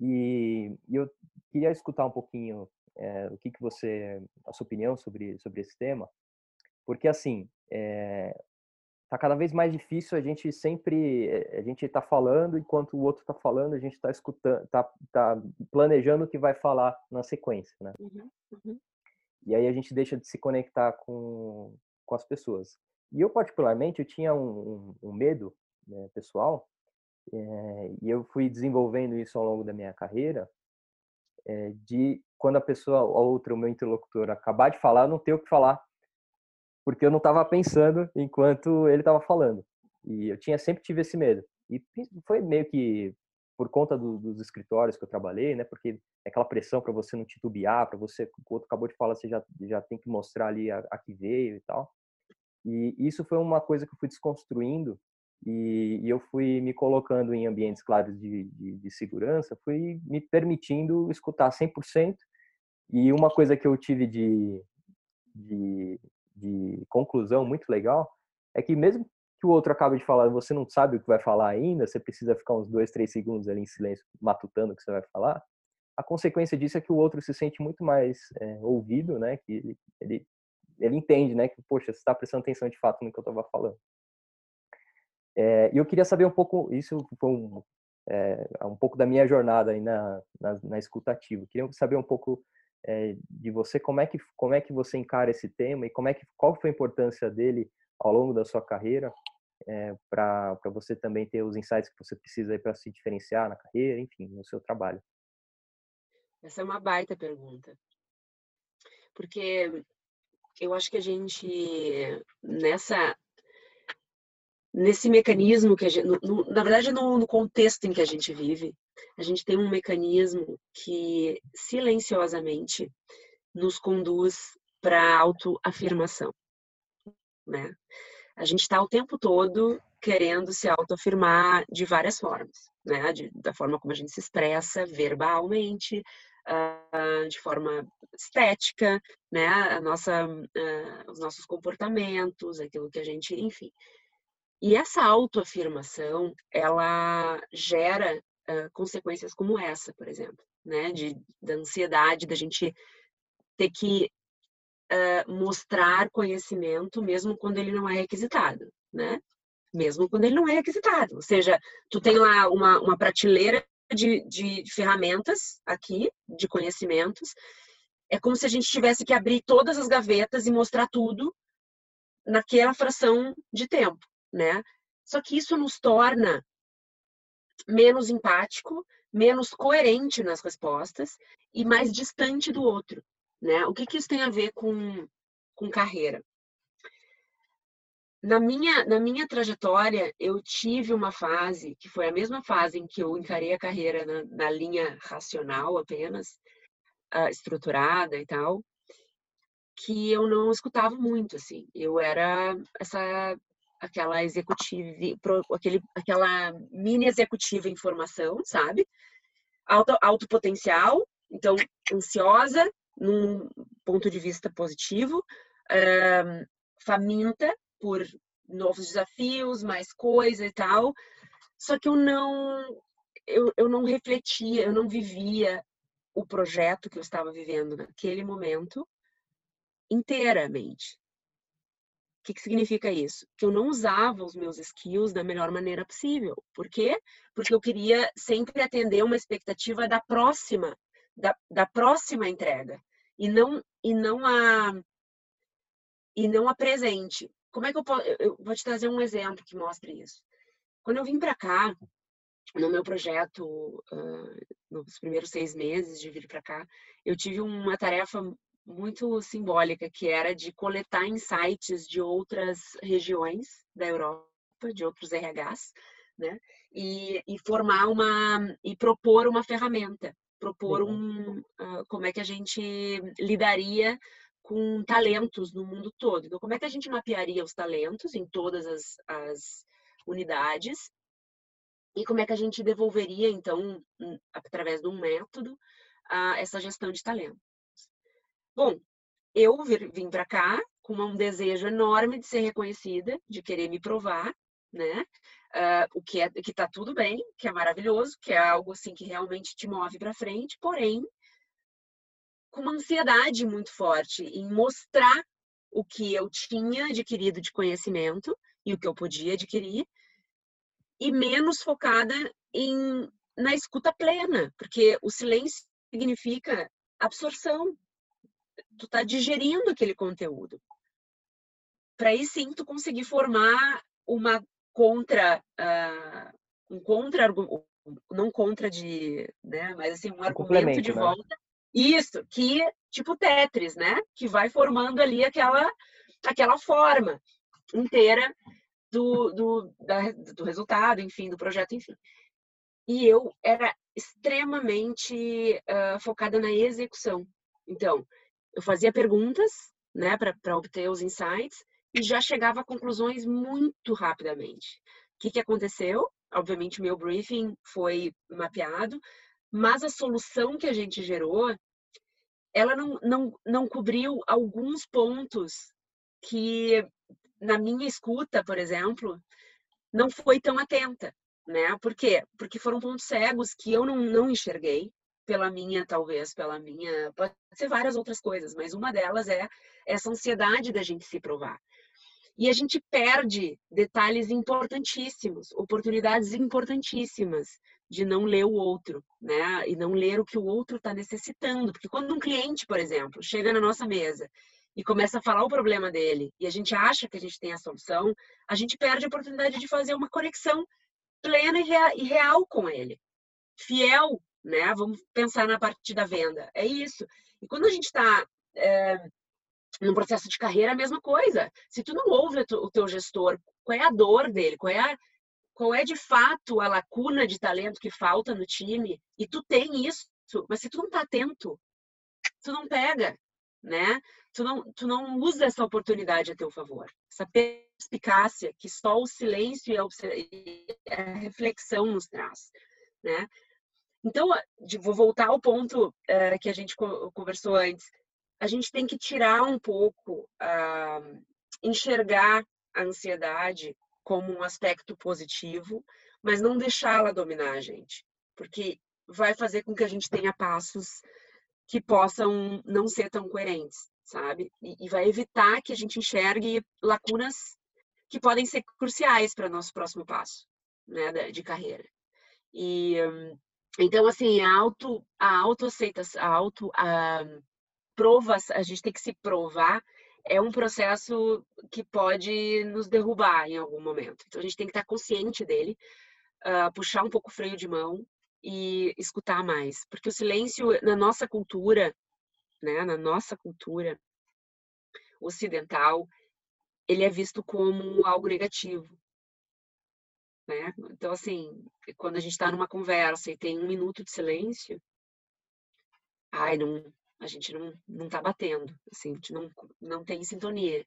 E, e eu queria escutar um pouquinho é, o que, que você, a sua opinião sobre, sobre esse tema, porque assim, é, tá cada vez mais difícil a gente sempre, eh, a gente está falando enquanto o outro está falando, a gente está escutando, tá, tá planejando o que vai falar na sequência, né? Uhum, uhum. E aí a gente deixa de se conectar com, com as pessoas. E eu, particularmente, eu tinha um, um, um medo né, pessoal. É, e eu fui desenvolvendo isso ao longo da minha carreira, é, de quando a pessoa, a outra, o meu interlocutor, acabar de falar, não ter o que falar, porque eu não estava pensando enquanto ele estava falando. E eu tinha sempre tive esse medo. E foi meio que por conta do, dos escritórios que eu trabalhei, né? Porque é aquela pressão para você não titubear, para você, o outro acabou de falar, você já, já tem que mostrar ali a, a que veio e tal. E isso foi uma coisa que eu fui desconstruindo e, e, eu fui me colocando em ambientes claros de, de, de, segurança, fui me permitindo escutar 100%. E uma coisa que eu tive de, de, de conclusão muito legal é que mesmo que o outro acabe de falar, você não sabe o que vai falar ainda, você precisa ficar uns dois, três segundos ali em silêncio, matutando o que você vai falar. A consequência disso é que o outro se sente muito mais é, ouvido, né? Que ele, ele, ele entende, né? Que, poxa, você está prestando atenção de fato no que eu estava falando. É, e eu queria saber um pouco, isso foi um, é, um pouco da minha jornada aí na, na, na escutativa. Queria saber um pouco é, de você, como é, que, como é que você encara esse tema e como é que, qual foi a importância dele ao longo da sua carreira é, para você também ter os insights que você precisa para se diferenciar na carreira, enfim, no seu trabalho. Essa é uma baita pergunta. Porque eu acho que a gente, nessa nesse mecanismo que a gente, no, na verdade, no, no, contexto em que a gente vive, a gente tem um mecanismo que silenciosamente nos conduz para autoafirmação, né? A gente está o tempo todo querendo se autoafirmar de várias formas, né? De, da forma como a gente se expressa verbalmente, uh, de forma estética, né? A nossa, uh, os nossos comportamentos, aquilo que a gente, enfim. E essa autoafirmação, ela gera uh, consequências como essa, por exemplo, né? De, da ansiedade, da gente ter que mostrar conhecimento mesmo quando ele não é requisitado, né? Mesmo quando ele não é requisitado. Ou seja, tu tem lá uma, uma prateleira de, de ferramentas aqui, de conhecimentos. É como se a gente tivesse que abrir todas as gavetas e mostrar tudo naquela fração de tempo, né? Só que isso nos torna menos empático, menos coerente nas respostas e mais distante do outro, né? O que, que isso tem a ver com, com carreira? Na minha, na minha trajetória, eu tive uma fase, que foi a mesma fase em que eu encarei a carreira na, na linha racional apenas, uh, estruturada e tal, que eu não escutava muito, assim. Eu era essa aquela executiva, aquele, aquela mini executiva em formação, sabe? Alto, alto potencial, então ansiosa, num ponto de vista positivo, uh, faminta por novos desafios, mais coisa e tal. Só que eu não eu, eu não refletia, eu não vivia o projeto que eu estava vivendo naquele momento inteiramente. O que, que significa isso? Que eu não usava os meus skills da melhor maneira possível. Por quê? Porque eu queria sempre atender uma expectativa da próxima, da, da próxima entrega. E não, e não a e não a presente. Como é que eu posso. Eu vou te trazer um exemplo que mostre isso. Quando eu vim para cá, no meu projeto, uh, nos primeiros seis meses de vir para cá, eu tive uma tarefa muito simbólica, que era de coletar insights de outras regiões da Europa, de outros RHs, né? E, e formar uma. e propor uma ferramenta, propor um. Uh, como é que a gente lidaria com talentos no mundo todo. Então, como é que a gente mapearia os talentos em todas as, as unidades? E como é que a gente devolveria, então, através de um método, essa gestão de talentos? Bom, eu vim para cá com um desejo enorme de ser reconhecida, de querer me provar, né? Uh, o que é que tá tudo bem, que é maravilhoso, que é algo assim que realmente te move para frente, porém com uma ansiedade muito forte em mostrar o que eu tinha adquirido de conhecimento e o que eu podia adquirir, e menos focada em na escuta plena, porque o silêncio significa absorção. Tu tá digerindo aquele conteúdo. Para aí sim tu conseguir formar uma contra uh, um contra não contra de, né, mas assim um argumento de né? volta isso, que tipo Tetris, né? Que vai formando ali aquela, aquela forma inteira do, do, da, do resultado, enfim, do projeto, enfim. E eu era extremamente uh, focada na execução. Então, eu fazia perguntas, né, para obter os insights e já chegava a conclusões muito rapidamente. O que, que aconteceu? Obviamente, meu briefing foi mapeado, mas a solução que a gente gerou, ela não, não, não cobriu alguns pontos que, na minha escuta, por exemplo, não foi tão atenta, né? Por quê? Porque foram pontos cegos que eu não, não enxerguei pela minha, talvez, pela minha, pode ser várias outras coisas, mas uma delas é essa ansiedade da gente se provar. E a gente perde detalhes importantíssimos, oportunidades importantíssimas de não ler o outro, né? E não ler o que o outro está necessitando. Porque quando um cliente, por exemplo, chega na nossa mesa e começa a falar o problema dele e a gente acha que a gente tem a solução, a gente perde a oportunidade de fazer uma conexão plena e real com ele. Fiel, né? Vamos pensar na parte da venda. É isso. E quando a gente está é, eh, no processo de carreira, a mesma coisa. Se tu não ouve o teu gestor, qual é a dor dele, qual é a, qual é de fato a lacuna de talento que falta no time, e tu tem isso, mas se tu não tá atento, tu não pega, né? tu não, tu não usa essa oportunidade a teu favor. Essa perspicácia que só o silêncio e a, reflexão nos traz, né? Então, vou voltar ao ponto uh, que a gente conversou antes. A gente tem que tirar um pouco, uh, enxergar a ansiedade como um aspecto positivo, mas não deixá-la dominar a gente, porque vai fazer com que a gente tenha passos que possam não ser tão coerentes sabe? E, e vai evitar que a gente enxergue lacunas que podem ser cruciais para nosso próximo passo, né, de carreira. E então assim, a auto a autoaceitação, a auto a provas, a gente tem que se provar é um processo que pode nos derrubar em algum momento. Então a gente tem que estar consciente dele, uh, puxar um pouco o freio de mão e escutar mais, porque o silêncio na nossa cultura né, na nossa cultura ocidental, ele é visto como algo negativo. Né? Então, assim, quando a gente está numa conversa e tem um minuto de silêncio, ai, não, a gente não, não tá batendo, assim, a gente não, não tem sintonia.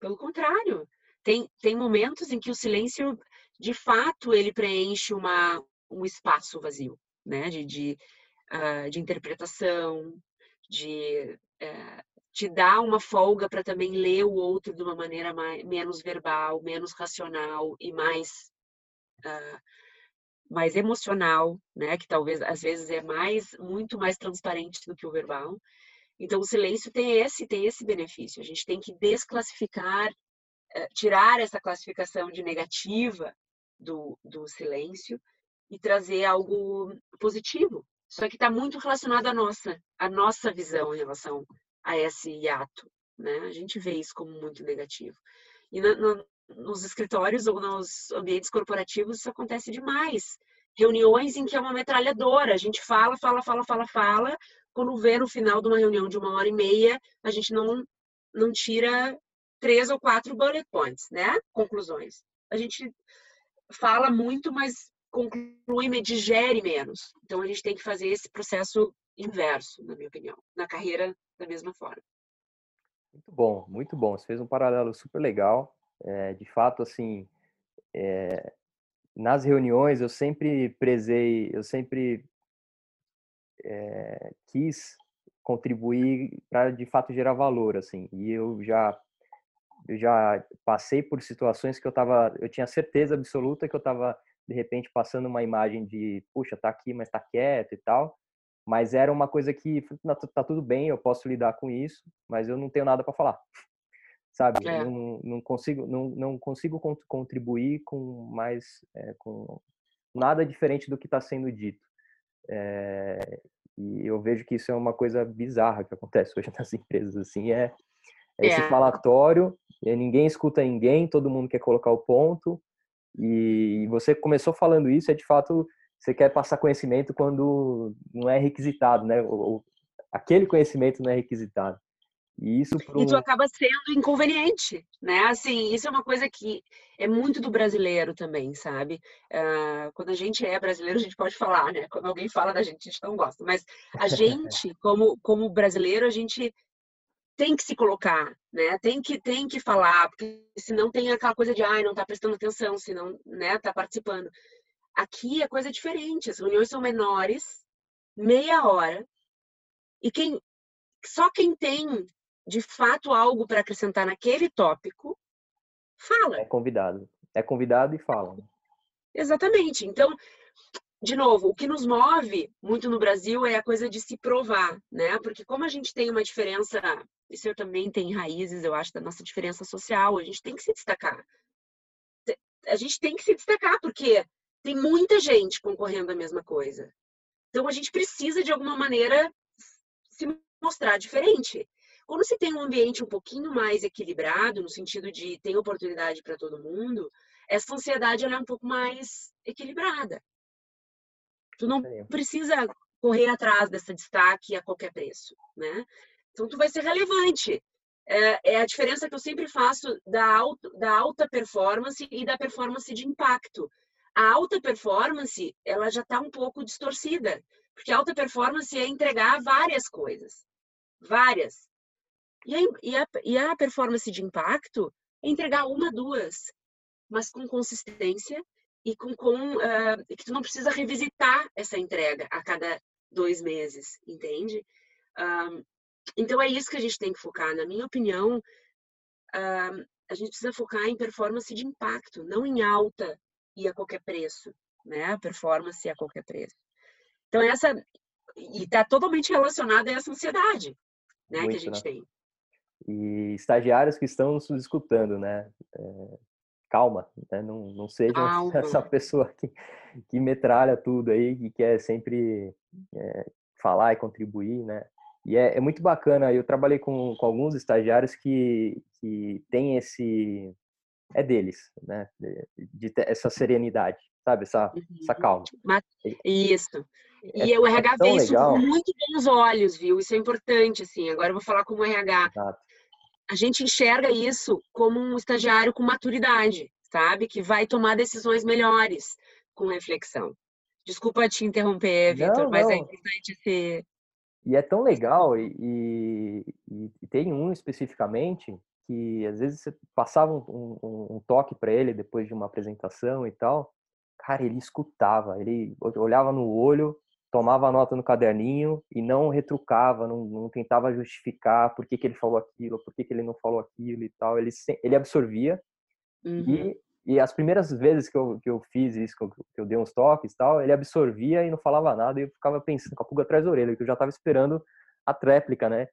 Pelo contrário, tem, tem momentos em que o silêncio, de fato, ele preenche uma, um espaço vazio, né? De, de, uh, de interpretação, de uh, te dá uma folga para também ler o outro de uma maneira mais, menos verbal, menos racional e mais mais emocional, né? Que talvez às vezes é mais muito mais transparente do que o verbal. Então o silêncio tem esse tem esse benefício. A gente tem que desclassificar, uh, tirar essa classificação de negativa do, do silêncio e trazer algo positivo. Só que está muito relacionado à nossa, à nossa visão em relação a esse hiato. Né? A gente vê isso como muito negativo. E no, no, nos escritórios ou nos ambientes corporativos isso acontece demais. Reuniões em que é uma metralhadora, a gente fala, fala, fala, fala, fala. Quando vê no final de uma reunião de uma hora e meia, a gente não, não tira três ou quatro bullet points, né? Conclusões. A gente fala muito, mas conclui, digere menos. Então a gente tem que fazer esse processo inverso, na minha opinião, na carreira da mesma forma. Muito bom, muito bom. Você fez um paralelo super legal. É, de fato, assim, é, nas reuniões eu sempre prezei, eu sempre é, quis contribuir para de fato gerar valor, assim. E eu já eu já passei por situações que eu tava, eu tinha certeza absoluta que eu estava de repente passando uma imagem de, puxa, tá aqui, mas tá quieto e tal. Mas era uma coisa que tá tudo bem, eu posso lidar com isso, mas eu não tenho nada para falar. Sabe? É. Não, não, consigo não, não consigo contribuir com mais é, com nada diferente do que está sendo dito. É, e eu vejo que isso é uma coisa bizarra que acontece hoje nas empresas assim, é, é esse falatório, ninguém escuta ninguém, todo mundo quer colocar o ponto. E você começou falando isso, é de fato você quer passar conhecimento quando não é requisitado, né? Ou, aquele conhecimento não é requisitado. E isso pro... E tu acaba sendo inconveniente, né? Assim, isso é uma coisa que é muito do brasileiro também, sabe? Uh, quando a gente é brasileiro, a gente pode falar, né? Quando alguém fala da gente, a gente não gosta. Mas a gente, como, como brasileiro, a gente tem que se colocar, né? Tem que tem que falar, porque senão tem aquela coisa de ai, não tá prestando atenção, se não, né, tá participando. Aqui é coisa diferente, as reuniões são menores, meia hora, e quem só quem tem de fato algo para acrescentar naquele tópico fala. É convidado. É convidado e fala. Exatamente. Então, de novo, o que nos move muito no Brasil é a coisa de se provar, né? Porque como a gente tem uma diferença, isso também tem raízes, eu acho, da nossa diferença social, a gente tem que se destacar. A gente tem que se destacar, porque tem muita gente concorrendo à mesma coisa. Então a gente precisa de alguma maneira se mostrar diferente. Quando se tem um ambiente um pouquinho mais equilibrado, no sentido de tem oportunidade para todo mundo, essa ansiedade ela é um pouco mais equilibrada. Tu não precisa correr atrás dessa destaque a qualquer preço, né? Então tu vai ser relevante. É, é a diferença que eu sempre faço da, da alta performance e da performance de impacto a alta performance ela já está um pouco distorcida, porque a alta performance é entregar várias coisas, várias. E a, e a, e a performance de impacto é entregar uma, duas, mas com consistência e com, com uh, que tu não precisa revisitar essa entrega a cada dois meses, entende? Um, então é isso que a gente tem que focar. Na minha opinião, um, a gente precisa focar em performance de impacto, não em alta e a qualquer preço, né? Performance a qualquer preço. Então essa e está totalmente relacionada a essa ansiedade, né, Muito, que a gente né? tem. E estagiários que estão nos escutando, né? É, calma, né? não, não seja essa pessoa que, que metralha tudo aí, que quer sempre é, falar e contribuir, né? E é, é, muito bacana, eu trabalhei com, com alguns estagiários que, que têm esse... é deles, né? De, de essa serenidade, sabe? Essa, uhum. essa calma. Isso. É, e o RH é vê isso legal. com muito bons olhos, viu? Isso é importante, assim. Agora eu vou falar como RH. Exato a gente enxerga isso como um estagiário com maturidade, sabe? Que vai tomar decisões melhores com reflexão. Desculpa te interromper, Vitor, mas é importante ser. E é tão legal, e, e, e, tem um especificamente que às vezes você passava um, um, um toque para ele depois de uma apresentação e tal, cara, ele escutava, ele olhava no olho tomava a nota no caderninho e não retrucava, não, não tentava justificar por que, que ele falou aquilo, por que, que ele não falou aquilo e tal. Ele, ele absorvia. Uhum. E, e as primeiras vezes que eu, que eu fiz isso, que eu, que eu dei uns toques e tal, ele absorvia e não falava nada. E eu ficava pensando com a pulga atrás da orelha, que eu já estava esperando a tréplica, né?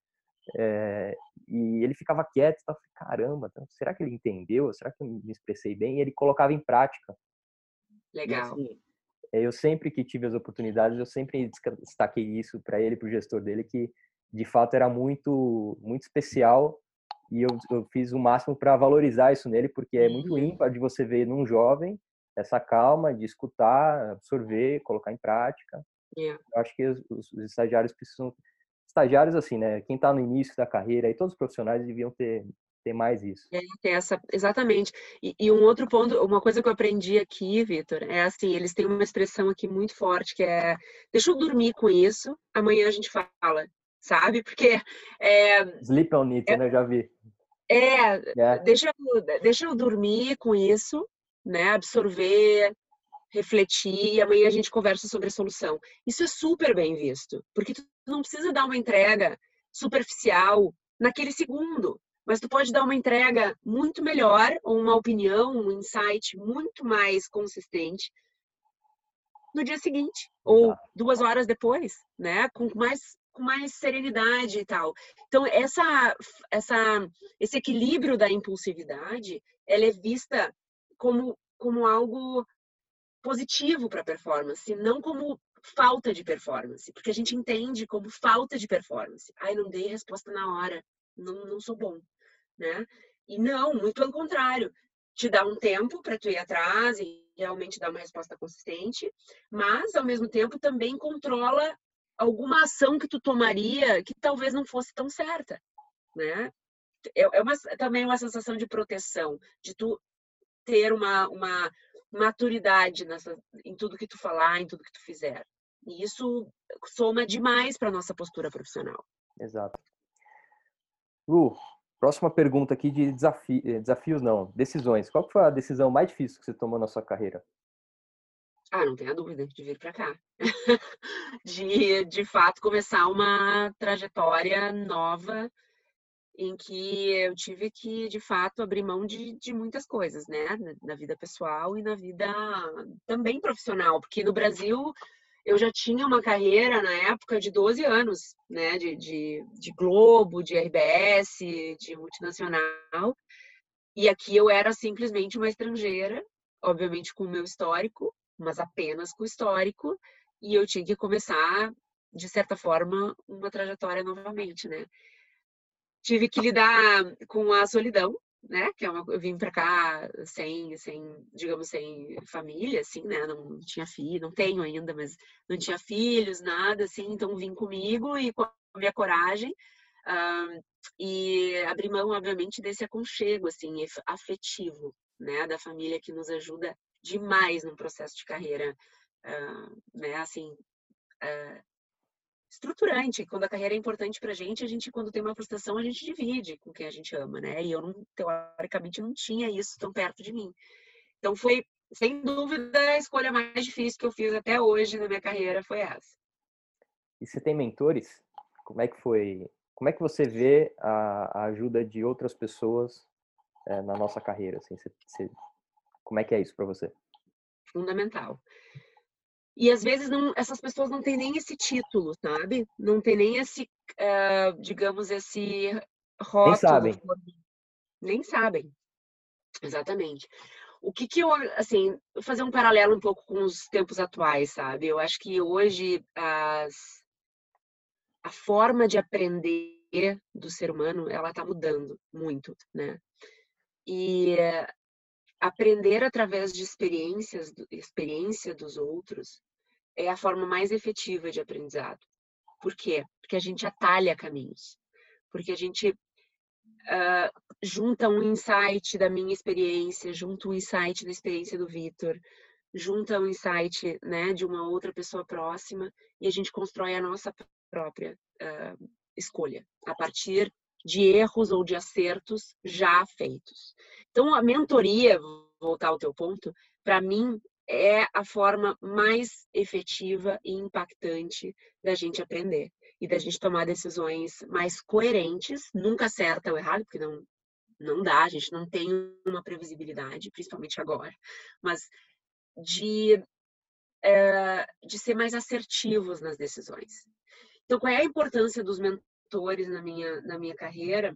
É, e ele ficava quieto, e falei, caramba, então, será que ele entendeu? Será que eu me expressei bem? E ele colocava em prática. Legal. E, assim, eu sempre que tive as oportunidades, eu sempre destaquei isso para ele, para o gestor dele, que de fato era muito, muito especial e eu, eu fiz o máximo para valorizar isso nele, porque é muito uhum. ímpar de você ver num jovem essa calma de escutar, absorver, colocar em prática. Yeah. Eu acho que os, os, estagiários precisam, estagiários assim, né? Quem está no início da carreira e todos os profissionais deviam ter ter mais isso. É, tem essa, exatamente. E, e, um outro ponto, uma coisa que eu aprendi aqui, Vitor, é assim, eles têm uma expressão aqui muito forte que é deixa eu dormir com isso, amanhã a gente fala, sabe? Porque é, Sleep on it, é, né? Eu já vi. É, é. Deixa, eu, deixa eu dormir com isso, né? Absorver, refletir e amanhã a gente conversa sobre a solução. Isso é super bem visto, porque tu não precisa dar uma entrega superficial naquele segundo mas tu pode dar uma entrega muito melhor, ou uma opinião, um insight muito mais consistente no dia seguinte, ou duas horas depois, né? Com mais com mais serenidade e tal. Então essa essa esse equilíbrio da impulsividade, ela é vista como como algo positivo para a performance, não como falta de performance, porque a gente entende como falta de performance. Ai, não dei resposta na hora, não, não sou bom né? E não, muito pelo contrário, te dá um tempo para tu ir atrás e realmente dar uma resposta consistente, mas ao mesmo tempo também controla alguma ação que tu tomaria que talvez não fosse tão certa, né? É, é uma, também uma sensação de proteção, de tu ter uma, uma maturidade nessa, em tudo que tu falar, em tudo que tu fizer. E isso soma demais para nossa postura profissional. Exato. Lu, Próxima pergunta aqui de desafi eh, desafios, não, decisões. Qual foi a decisão mais difícil que você tomou na sua carreira? Ah, não tenha dúvida de vir para cá. de, de fato, começar uma trajetória nova em que eu tive que, de fato, abrir mão de, de muitas coisas, né? Na vida pessoal e na vida também profissional. Porque no Brasil eu já tinha uma carreira na época de 12 anos, né, de, de, de Globo, de RBS, de multinacional, e aqui eu era simplesmente uma estrangeira, obviamente com o meu histórico, mas apenas com o histórico, e eu tinha que começar, de certa forma, uma trajetória novamente, né. Tive que lidar com a solidão, né? Que é uma, eu vim para cá sem, sem, digamos, sem família, assim, né? Não tinha filho, não tenho ainda, mas não tinha filhos, nada, assim. Então vim comigo e com a minha coragem uh, e abri mão, obviamente, desse aconchego, assim, afetivo, né? Da família que nos ajuda demais no processo de carreira, uh, né? Assim, uh, estruturante. Quando a carreira é importante pra gente, a gente, quando tem uma frustração, a gente divide com quem a gente ama, né? E eu, não, teoricamente, não tinha isso tão perto de mim. Então, foi, sem dúvida, a escolha mais difícil que eu fiz até hoje na minha carreira foi essa. E você tem mentores? Como é que foi? Como é que você vê a, a ajuda de outras pessoas é, na nossa carreira? Assim, você, você, como é que é isso para você? Fundamental. E às vezes não, essas pessoas não têm nem esse título, sabe? Não tem nem esse, uh, digamos, esse rótulo. Nem sabem. Nem sabem. Exatamente. O que que eu, assim, fazer um paralelo um pouco com os tempos atuais, sabe? Eu acho que hoje as, a forma de aprender do ser humano, ela está mudando muito, né? E aprender através de experiências, experiência dos outros, é a forma mais efetiva de aprendizado. Por quê? Porque a gente atalha caminhos. Porque a gente uh, junta um insight da minha experiência, junta um insight da experiência do Vitor, junta um insight né, de uma outra pessoa próxima e a gente constrói a nossa própria uh, escolha a partir de erros ou de acertos já feitos. Então, a mentoria, voltar ao teu ponto, para mim é a forma mais efetiva e impactante da gente aprender e da gente tomar decisões mais coerentes, nunca certa ou errada, porque não não dá, a gente não tem uma previsibilidade, principalmente agora, mas de é, de ser mais assertivos nas decisões. Então, qual é a importância dos mentores na minha na minha carreira?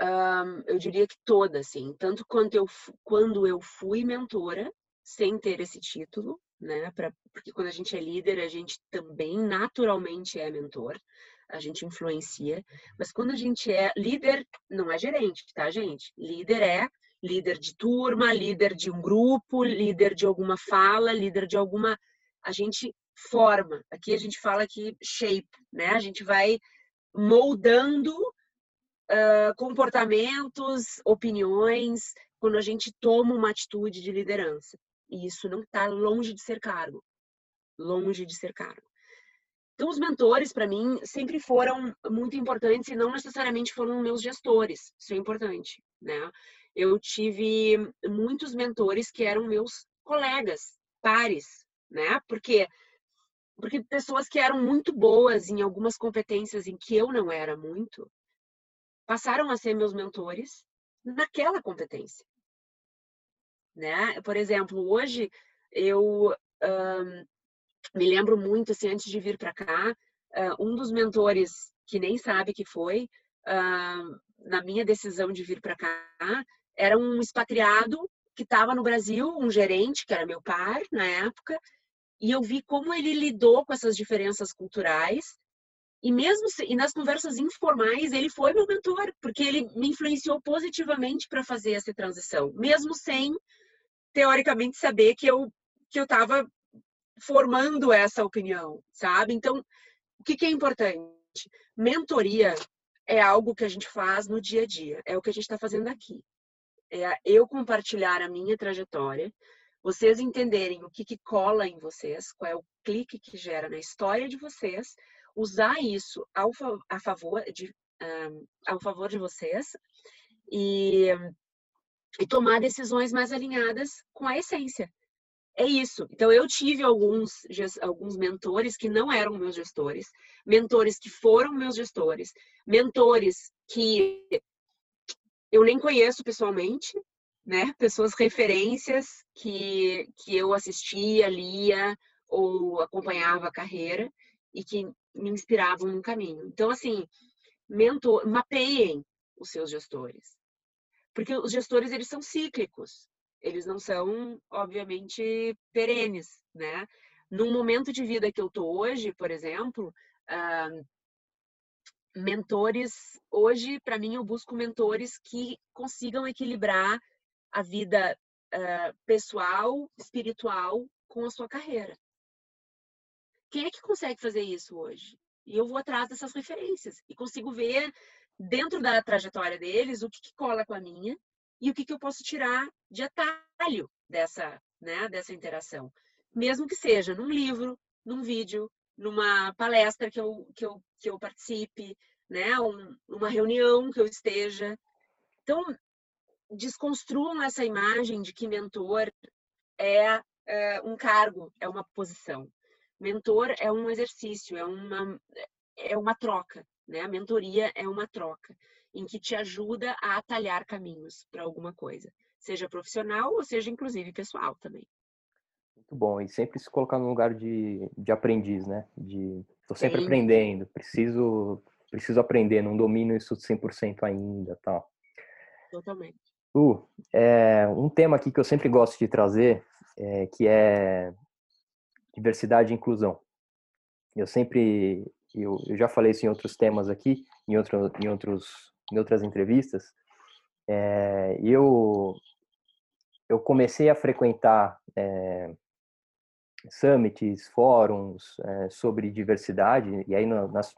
um, eu diria que toda, assim, tanto quanto eu, quando eu fui mentora, sem ter esse título, né? Pra, porque quando a gente é líder, a gente também naturalmente é mentor, a gente influencia, mas quando a gente é líder, não é gerente, tá, gente? Líder é líder de turma, líder de um grupo, líder de alguma fala, líder de alguma. A gente forma. Aqui a gente fala que shape, né? A gente vai moldando uh, comportamentos, opiniões, quando a gente toma uma atitude de liderança. E isso não está longe de ser cargo. Longe de ser cargo. Então, os mentores, para mim, sempre foram muito importantes e não necessariamente foram meus gestores. Isso é importante, né? Eu tive muitos mentores que eram meus colegas, pares, né? Porque porque pessoas que eram muito boas em algumas competências em que eu não era muito, passaram a ser meus mentores naquela competência. Né? Por exemplo, hoje eu um, me lembro muito, assim, antes de vir para cá, um dos mentores que nem sabe que foi, na minha decisão de vir para cá, era um expatriado que estava no Brasil, um gerente, que era meu par na época, e eu vi como ele lidou com essas diferenças culturais e mesmo e nas conversas informais, ele foi meu mentor, porque ele me influenciou positivamente para fazer essa transição, mesmo sem teoricamente saber que eu que eu estava formando essa opinião, sabe? Então, o que, que é importante? Mentoria é algo que a gente faz no dia a dia, é o que a gente está fazendo aqui. É eu compartilhar a minha trajetória, vocês entenderem o que, que cola em vocês, qual é o clique que gera na história de vocês, usar isso ao, a favor de, um, ao favor de vocês e, e tomar decisões mais alinhadas com a essência. É isso. Então, eu tive alguns, alguns mentores que não eram meus gestores, mentores que foram meus gestores, mentores que eu nem conheço pessoalmente, né? Pessoas referências que, que eu assistia, lia ou acompanhava a carreira e que me inspiravam no caminho. Então, assim, mentor, mapeiem os seus gestores. Porque os gestores, eles são cíclicos. Eles não são, obviamente, perenes, né? Num momento de vida que eu tô hoje, por exemplo, uh, mentores, hoje, para mim, eu busco mentores que consigam equilibrar a vida uh, pessoal, espiritual com a sua carreira. Quem é que consegue fazer isso hoje? E eu vou atrás dessas referências e consigo ver dentro da trajetória deles o que, que cola com a minha e o que, que eu posso tirar de atalho dessa, né, dessa interação. Mesmo que seja num livro, num vídeo, numa palestra que eu, que eu, que eu participe, né? Um, uma reunião que eu esteja. Então, desconstruam essa imagem de que mentor é, é um cargo, é uma posição. Mentor é um exercício, é uma, é uma troca, né? A mentoria é uma troca em que te ajuda a atalhar caminhos para alguma coisa, seja profissional ou seja inclusive pessoal também. Muito bom, e sempre se colocar no lugar de, de aprendiz, né? De tô sempre Sim. aprendendo, preciso preciso aprender, não domino isso 100% ainda, tal. Totalmente. Uh, é, um tema aqui que eu sempre gosto de trazer, é, que é diversidade e inclusão. Eu sempre, eu, eu, já falei isso em outros temas aqui, em, outro, em, outros, em outras entrevistas, é, eu, eu comecei a frequentar é, summits, fóruns é, sobre diversidade, e aí nas,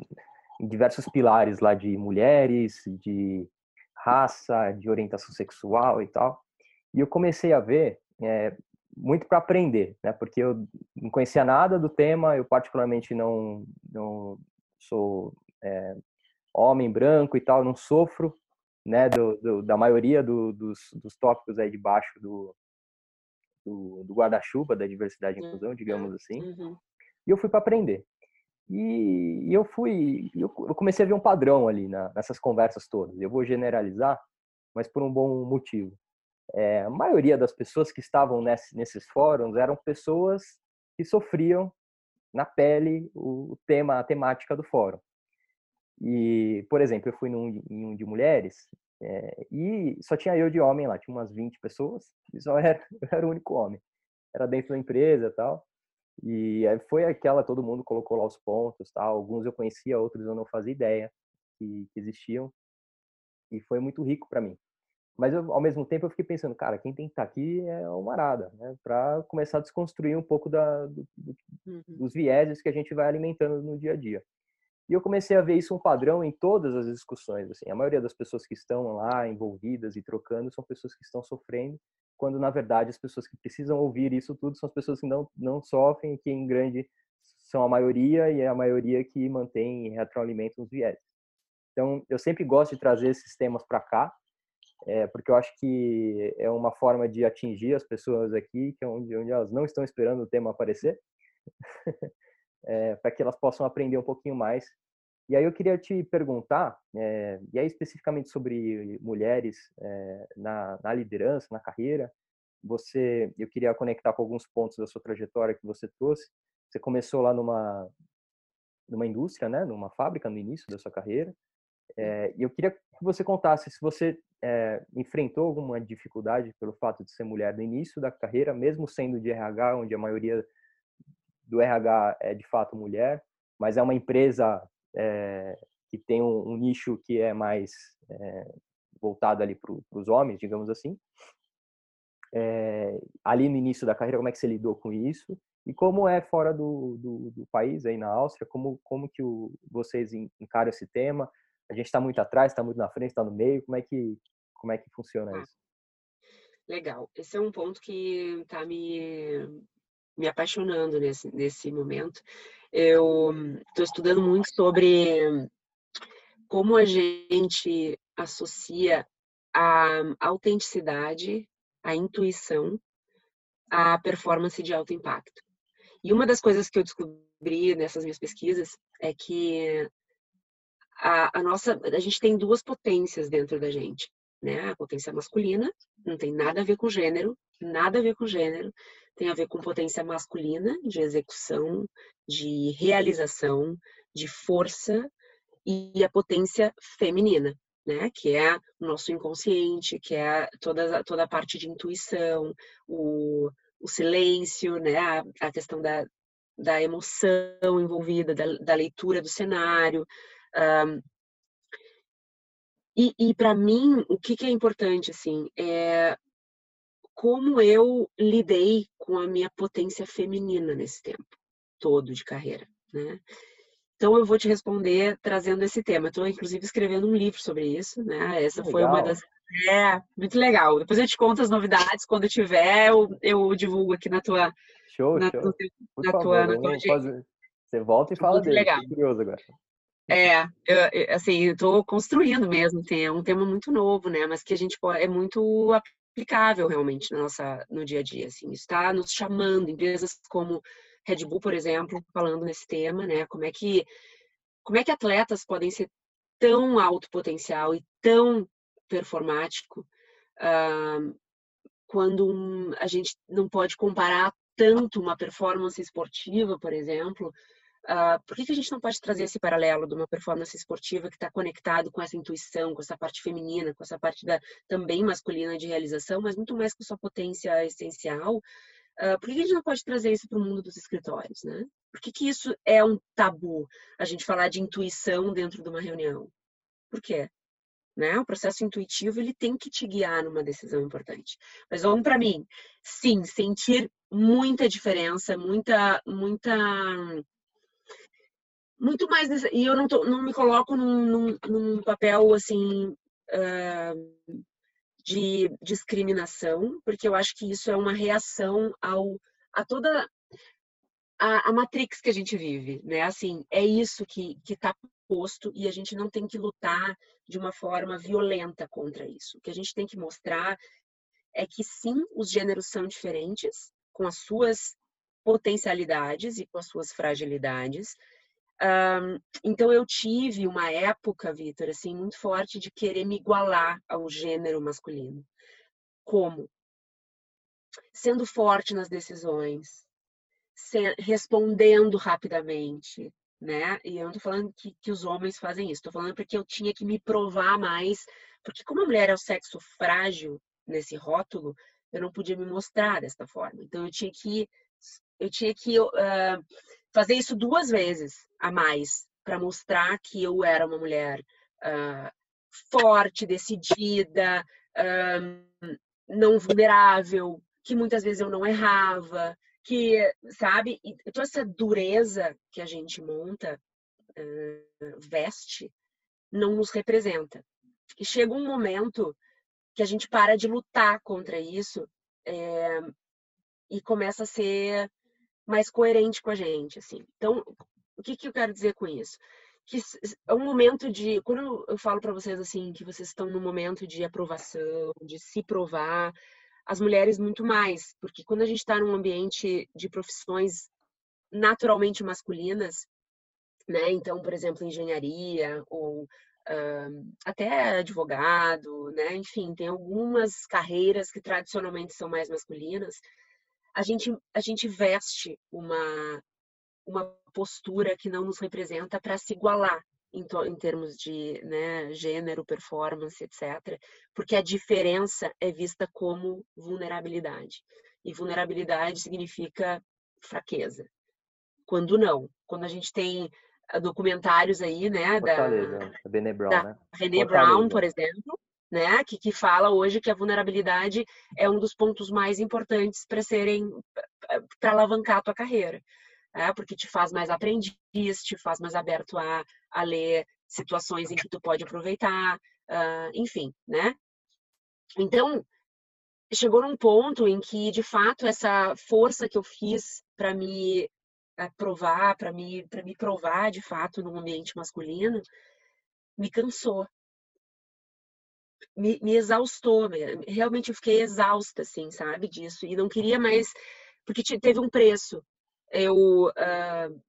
em diversos pilares lá de mulheres, de raça, de orientação sexual e tal. E eu comecei a ver é, muito para aprender, né? Porque eu não conhecia nada do tema, eu particularmente não não sou é, homem branco e tal, não sofro, né? Do, do da maioria do, dos, dos tópicos aí debaixo do do, guarda-chuva da diversidade e inclusão, digamos assim. Uhum. E eu fui para aprender. E, e eu fui, eu, eu, comecei a ver um padrão ali na, nessas conversas todas. Eu vou generalizar, mas por um bom motivo. É, a maioria das pessoas que estavam nesse, nesses fóruns eram pessoas que sofriam na pele o, tema, a temática do fórum. E, por exemplo, eu fui num, em um de mulheres é, e só tinha eu de homem lá, tinha umas 20 pessoas, e só era, eu era o único homem. Era dentro da empresa tal. E foi aquela, todo mundo colocou lá os pontos, tal. Alguns eu conhecia, outros eu não fazia ideia que, que existiam. E foi muito rico para mim. Mas eu, ao mesmo tempo eu fiquei pensando, cara, quem tem que estar tá aqui é o Marada, né? Para começar a desconstruir um pouco da, do, do, uhum. dos vieses que a gente vai alimentando no dia a dia. E eu comecei a ver isso um padrão em todas as discussões. Assim, a maioria das pessoas que estão lá envolvidas e trocando são pessoas que estão sofrendo, quando na verdade as pessoas que precisam ouvir isso tudo são as pessoas que não, não sofrem que em grande são a maioria e é a maioria que mantém e retroalimenta os viés. Então, eu sempre gosto de trazer esses temas para cá, é, porque eu acho que é uma forma de atingir as pessoas aqui, que é onde, onde elas não estão esperando o tema aparecer. é, para que elas possam aprender um pouquinho mais. E aí eu queria te perguntar, é, e aí especificamente sobre mulheres é, na, na, liderança, na carreira, você, eu queria conectar com alguns pontos da sua trajetória que você trouxe. Você começou lá numa numa indústria, né, numa fábrica no início da sua carreira. É, e eu queria que você contasse se você enfrentou alguma dificuldade pelo fato de ser mulher no início da carreira, mesmo sendo de RH, onde a maioria do RH é de fato mulher, mas é uma empresa é, que tem um, um, nicho que é mais é, voltado ali para os homens, digamos assim. É, ali no início da carreira, como é que você lidou com isso? E como é fora do, do, do país, aí na Áustria, como, como que o, vocês encaram esse tema? A gente está muito atrás, está muito na frente, está no meio, como é que, como é que funciona ah, isso? Legal, esse é um ponto que está me, me apaixonando nesse, nesse momento. Eu estou estudando muito sobre como a gente associa a autenticidade, a intuição, à performance de alto impacto. E uma das coisas que eu descobri nessas minhas pesquisas é que a, a nossa, a gente tem duas potências dentro da gente, né? A potência masculina não tem nada a ver com gênero, nada a ver com gênero, tem a ver com potência masculina, de execução, de realização, de força, e a potência feminina, né? Que é o nosso inconsciente, que é toda, toda a parte de intuição, o, o silêncio, né? A, a questão da, da emoção envolvida, da, da leitura do cenário. Um, e, e para mim, o que, que, é importante, assim, é como eu lidei com a minha potência feminina nesse tempo todo de carreira, né? Então eu vou te responder trazendo esse tema. Estou inclusive escrevendo um livro sobre isso, né? Essa foi uma das é muito legal. Depois eu te conto as novidades quando eu tiver, eu, eu divulgo aqui na tua show, na, show. na, tua, na tua fazer, Você volta e fala Muito dele. Legal. curioso agora. É, eu, assim, eu tô construindo mesmo, tem é um tema muito novo, né? Mas que a gente pode, é muito aplicável realmente na nossa, no dia a dia, assim. Está nos chamando, empresas como Red Bull, por exemplo, falando nesse tema, né? Como é que como é que atletas podem ser tão alto potencial e tão performático uh, quando um, a gente não pode comparar tanto uma performance esportiva, por exemplo, Uh, por que, que, a gente não pode trazer esse paralelo de uma performance esportiva que está conectado com essa intuição, com essa parte feminina, com essa parte da, também masculina de realização, mas muito mais com sua potência essencial? Uh, por que, que a gente não pode trazer isso para o mundo dos escritórios, né? Por que, que isso é um tabu, a gente falar de intuição dentro de uma reunião? Por quê? Né? O processo intuitivo ele tem que te guiar numa decisão importante. Mas vamos para mim, sim, sentir muita diferença, muita, muita muito mais e eu não, tô, não me coloco num, num, num papel assim uh, de discriminação porque eu acho que isso é uma reação ao a toda a, a matrix que a gente vive né? Assim é isso que que está posto e a gente não tem que lutar de uma forma violenta contra isso. O que a gente tem que mostrar é que sim os gêneros são diferentes com as suas potencialidades e com as suas fragilidades um, então eu tive uma época, Vitor, assim, muito forte de querer me igualar ao gênero masculino. Como? Sendo forte nas decisões, se, respondendo rapidamente, né? E eu não tô falando que, que os homens fazem isso, tô falando porque eu tinha que me provar mais, porque como a mulher é o sexo frágil nesse rótulo, eu não podia me mostrar desta forma. Então eu tinha que eu tinha que uh, fazer isso duas vezes a mais para mostrar que eu era uma mulher uh, forte, decidida, uh, não vulnerável, que muitas vezes eu não errava, que, sabe, toda essa dureza que a gente monta, uh, veste, não nos representa. E chega um momento que a gente para de lutar contra isso é, e começa a ser mais coerente com a gente, assim. Então, o que, que eu quero dizer com isso? Que é um momento de, quando eu falo para vocês assim, que vocês estão no momento de aprovação, de se provar, as mulheres muito mais, porque quando a gente está num ambiente de profissões naturalmente masculinas, né? Então, por exemplo, engenharia ou uh, até advogado, né? Enfim, tem algumas carreiras que tradicionalmente são mais masculinas a gente, a gente veste uma, uma postura que não nos representa para se igualar em, em, termos de né, gênero, performance, etc. Porque a diferença é vista como vulnerabilidade. E vulnerabilidade significa fraqueza. Quando não. Quando a gente tem ah, documentários aí, né, da, da Brené Brown, da né? René Brown, por exemplo, né? Que, que fala hoje que a vulnerabilidade é um dos pontos mais importantes para serem para alavancar a tua carreira, né? porque te faz mais aprendiz, te faz mais aberto a, a ler situações em que tu pode aproveitar, uh, enfim, né? Então chegou num ponto em que de fato essa força que eu fiz para me provar, para me para me provar de fato num ambiente masculino me cansou, me, me exaustou, realmente eu fiquei exausta, assim, sabe, disso, e não queria mais, porque teve um preço. Eu, uh,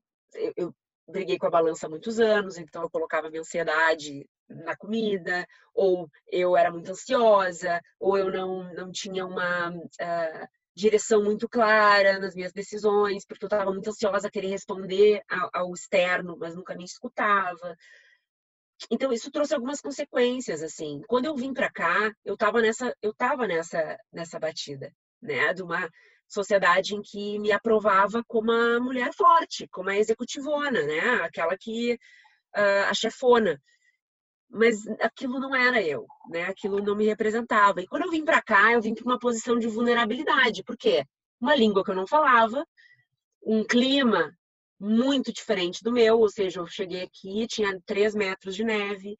eu, briguei com a balança há muitos anos, então eu colocava minha ansiedade na comida, ou eu era muito ansiosa, ou eu não, não tinha uma uh, direção muito clara nas minhas decisões, porque eu estava muito ansiosa a querer responder ao, ao externo, mas nunca me escutava. Então isso trouxe algumas consequências assim. Quando eu vim para cá, eu estava nessa eu tava nessa nessa batida, né, de uma sociedade em que me aprovava como uma mulher forte, como a executivona, né, aquela que uh, a chefona. Mas aquilo não era eu, né? Aquilo não me representava. E quando eu vim para cá, eu vim para uma posição de vulnerabilidade, porque uma língua que eu não falava, um clima muito diferente do meu, ou seja, eu cheguei aqui, tinha três metros de neve,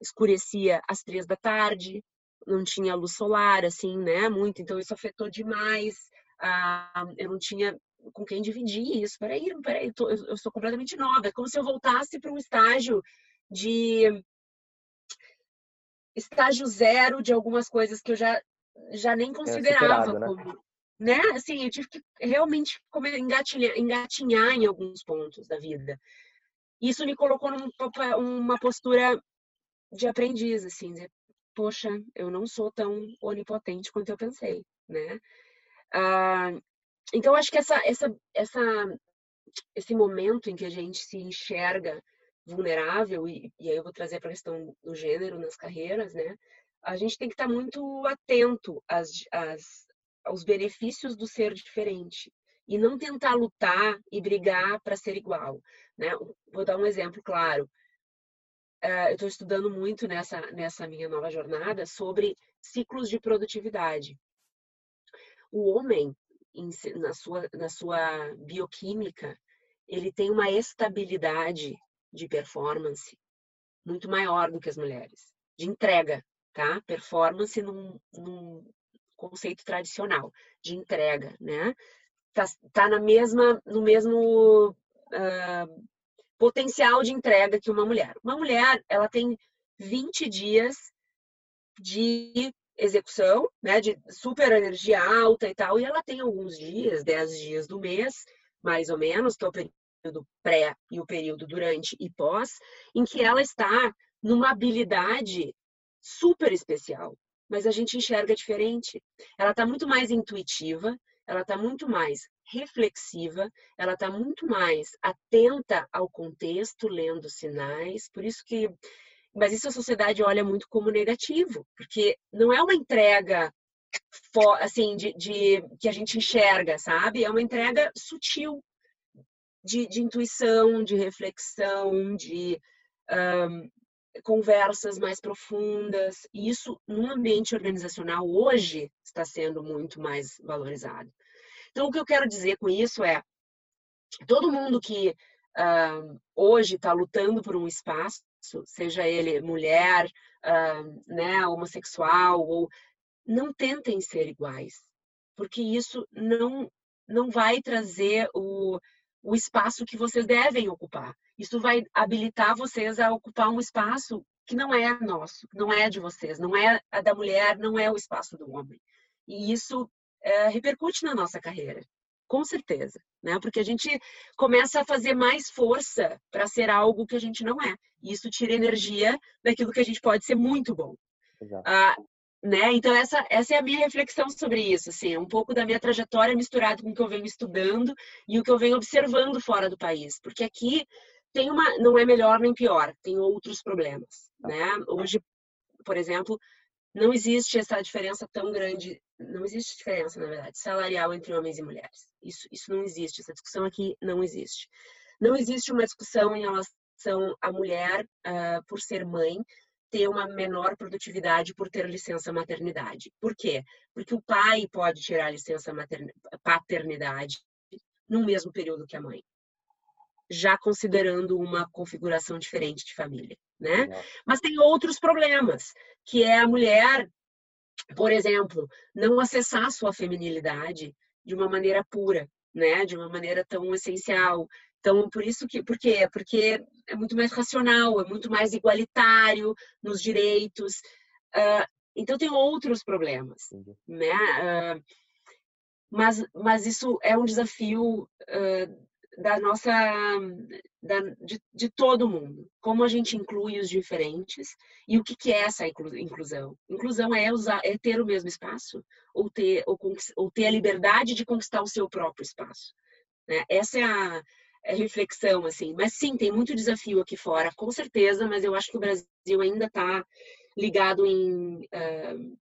escurecia às três da tarde, não tinha luz solar, assim, né, muito, então isso afetou demais, ah, eu não tinha com quem dividir isso. Peraí, peraí, eu, tô, eu sou completamente nova. É como se eu voltasse para um estágio de estágio zero de algumas coisas que eu já, já nem considerava né? como. Né? Assim, eu tive que realmente engatinhar, em alguns pontos da vida. Isso me colocou numa postura de aprendiz, assim, dizer, poxa, eu não sou tão onipotente quanto eu pensei, né? Ah, então, acho que essa, essa, essa, esse momento em que a gente se enxerga vulnerável, e, e aí eu vou trazer para a questão do gênero nas carreiras, né? A gente tem que estar muito atento às, às, aos benefícios do ser diferente e não tentar lutar e brigar para ser igual, né? Vou dar um exemplo claro. Uh, eu estou estudando muito nessa, nessa minha nova jornada sobre ciclos de produtividade. O homem, na sua, na sua bioquímica, ele tem uma estabilidade de performance muito maior do que as mulheres, de entrega, tá? Performance num, num conceito tradicional de entrega, né? Tá, tá na mesma, no mesmo uh, potencial de entrega que uma mulher. Uma mulher, ela tem 20 dias de execução, né, de super energia alta e tal, e ela tem alguns dias, 10 dias do mês, mais ou menos, que é o período pré e o período durante e pós, em que ela está numa habilidade super especial, mas a gente enxerga diferente. Ela está muito mais intuitiva, ela está muito mais reflexiva, ela está muito mais atenta ao contexto, lendo sinais, por isso que mas isso a sociedade olha muito como negativo, porque não é uma entrega assim de, de que a gente enxerga, sabe? É uma entrega sutil de, de intuição, de reflexão, de um, conversas mais profundas. E isso, no ambiente organizacional, hoje está sendo muito mais valorizado. Então, o que eu quero dizer com isso é: todo mundo que uh, hoje está lutando por um espaço, seja ele mulher, uh, né, homossexual, ou não tentem ser iguais, porque isso não não vai trazer o, o espaço que vocês devem ocupar. Isso vai habilitar vocês a ocupar um espaço que não é nosso, não é de vocês, não é a da mulher, não é o espaço do homem. E isso é, repercute na nossa carreira, com certeza, né? Porque a gente começa a fazer mais força para ser algo que a gente não é. E isso tira energia daquilo que a gente pode ser muito bom. Ah, né? Então essa essa é a minha reflexão sobre isso, assim, um pouco da minha trajetória misturado com o que eu venho estudando e o que eu venho observando fora do país, porque aqui tem uma não é melhor nem pior, tem outros problemas, né? Hoje, por exemplo, não existe essa diferença tão grande, não existe diferença, na verdade, salarial entre homens e mulheres. Isso isso não existe, essa discussão aqui não existe. Não existe uma discussão em relação à mulher uh, por ser mãe ter uma menor produtividade por ter licença maternidade. Por quê? Porque o pai pode tirar licença paternidade no mesmo período que a mãe, já considerando uma configuração diferente de família, né? Mas tem outros problemas, que é a mulher, por exemplo, não acessar sua feminilidade de uma maneira pura, né? De uma maneira tão essencial, então, por isso que, por quê? Porque é muito mais racional, é muito mais igualitário nos direitos. Uh, então, tem outros problemas, né? Uh, mas, mas isso é um desafio uh, da nossa, da, de, de, todo mundo. Como a gente inclui os diferentes e o que, que é essa inclusão? Inclusão é usar, é ter o mesmo espaço ou ter, ou, ou ter a liberdade de conquistar o seu próprio espaço. Né? Essa é a reflexão, assim. Mas sim, tem muito desafio aqui fora, com certeza, mas eu acho que o Brasil ainda está ligado em. Uh,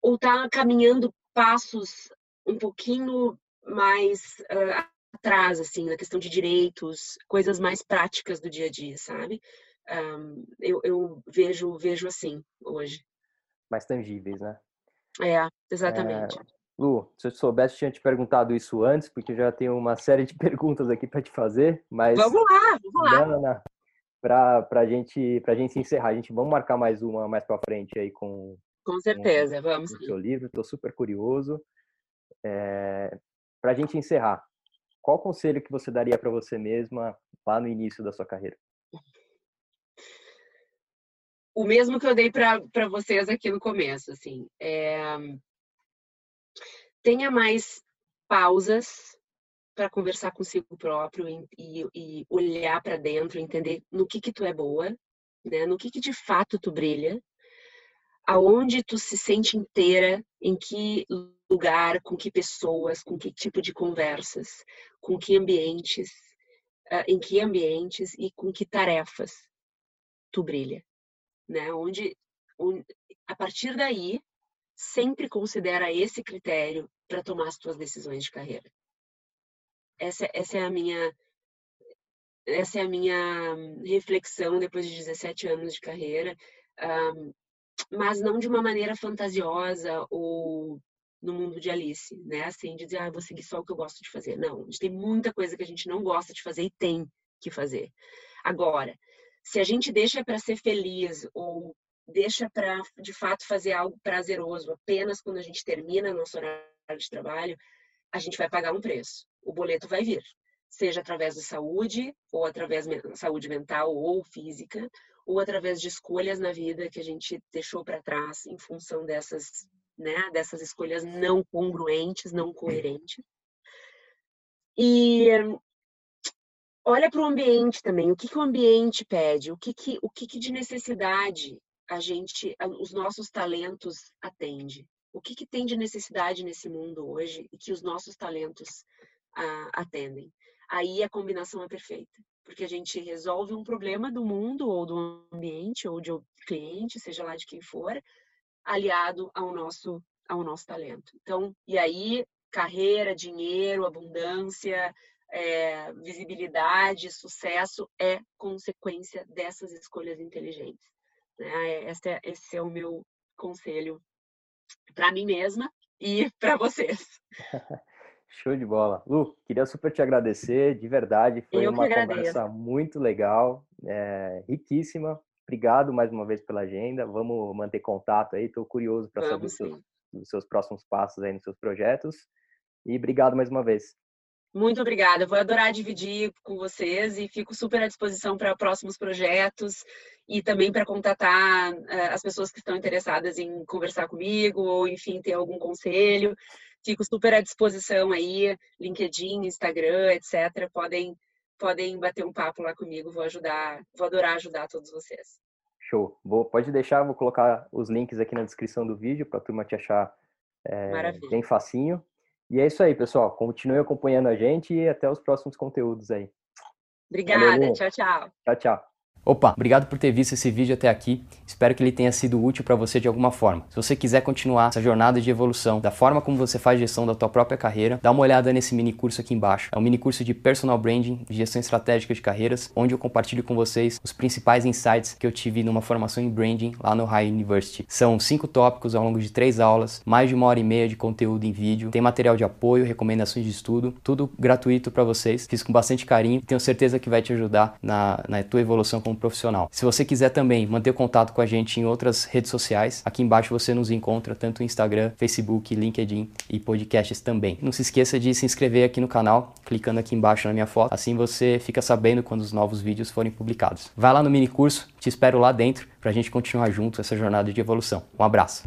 ou está caminhando passos um pouquinho mais uh, atrás, assim, na questão de direitos, coisas mais práticas do dia a dia, sabe? Um, eu, eu vejo, vejo assim hoje. Mais tangíveis, né? É, exatamente. É... Lu, se eu soubesse, eu tinha te perguntado isso antes, porque eu já tenho uma série de perguntas aqui para te fazer, mas... Vamos lá, vamos lá. Para a gente, a gente encerrar, a gente vamos marcar mais uma mais para frente aí com... Com certeza, com, vamos. Com o seu livro, estou super curioso. É, para a gente encerrar, qual conselho que você daria para você mesma lá no início da sua carreira? O mesmo que eu dei para vocês aqui no começo, assim, é... tenha mais pausas para conversar consigo próprio e, e olhar para dentro, entender no que que tu é boa, né? No que que de fato tu brilha, aonde tu se sente inteira, em que lugar, com que pessoas, com que tipo de conversas, com que ambientes, uh, em que ambientes e com que tarefas tu brilha, né? Onde, onde a partir daí sempre considera esse critério para tomar as tuas decisões de carreira. Essa, essa é a minha essa é a minha reflexão depois de 17 anos de carreira, um, mas não de uma maneira fantasiosa ou no mundo de Alice, né? Assim, de dizer, ah, vou seguir só o que eu gosto de fazer. Não, a gente tem muita coisa que a gente não gosta de fazer e tem que fazer. Agora, se a gente deixa para ser feliz ou deixa para, de fato, fazer algo prazeroso apenas quando a gente termina nosso horário de trabalho, a gente vai pagar um preço. O boleto vai vir, seja através de saúde, ou através de saúde mental ou física, ou através de escolhas na vida que a gente deixou para trás em função dessas, né, dessas escolhas não congruentes, não coerentes. E olha para o ambiente também, o que, que o ambiente pede, o que, que, o que, que de necessidade a gente, os nossos talentos atende. O que, que tem de necessidade nesse mundo hoje e que os nossos talentos ah, atendem? Aí a combinação é perfeita, porque a gente resolve um problema do mundo ou do ambiente ou de cliente, seja lá de quem for, aliado ao nosso ao nosso talento. Então, e aí carreira, dinheiro, abundância, é, visibilidade, sucesso é consequência dessas escolhas inteligentes. Né? Esse, é, esse é o meu conselho para mim mesma e para vocês. Show de bola. Lu, queria super te agradecer, de verdade. Foi Eu uma conversa muito legal, é, riquíssima. Obrigado mais uma vez pela agenda. Vamos manter contato aí. Estou curioso para saber seus, dos seus próximos passos aí nos seus projetos. E obrigado mais uma vez. Muito obrigada. Vou adorar dividir com vocês e fico super à disposição para próximos projetos e também para contatar uh, as pessoas que estão interessadas em conversar comigo ou, enfim, ter algum conselho. Fico super à disposição aí, LinkedIn, Instagram, etc. Podem podem bater um papo lá comigo. Vou ajudar, vou adorar ajudar todos vocês. Show. Vou, pode deixar, vou colocar os links aqui na descrição do vídeo para a turma te achar é, bem facinho. E é isso aí, pessoal. Continue acompanhando a gente e até os próximos conteúdos aí. Obrigada. Valeu. Tchau, tchau. Tchau, tchau. Opa, obrigado por ter visto esse vídeo até aqui. Espero que ele tenha sido útil para você de alguma forma. Se você quiser continuar essa jornada de evolução, da forma como você faz gestão da tua própria carreira, dá uma olhada nesse mini curso aqui embaixo. É um mini curso de personal branding, de gestão estratégica de carreiras, onde eu compartilho com vocês os principais insights que eu tive numa formação em branding lá no High University. São cinco tópicos ao longo de três aulas, mais de uma hora e meia de conteúdo em vídeo, tem material de apoio, recomendações de estudo, tudo gratuito para vocês. Fiz com bastante carinho e tenho certeza que vai te ajudar na, na tua evolução como profissional. Se você quiser também manter contato com a gente em outras redes sociais, aqui embaixo você nos encontra tanto no Instagram, Facebook, LinkedIn e podcasts também. Não se esqueça de se inscrever aqui no canal, clicando aqui embaixo na minha foto, assim você fica sabendo quando os novos vídeos forem publicados. Vai lá no mini curso, te espero lá dentro para a gente continuar junto essa jornada de evolução. Um abraço.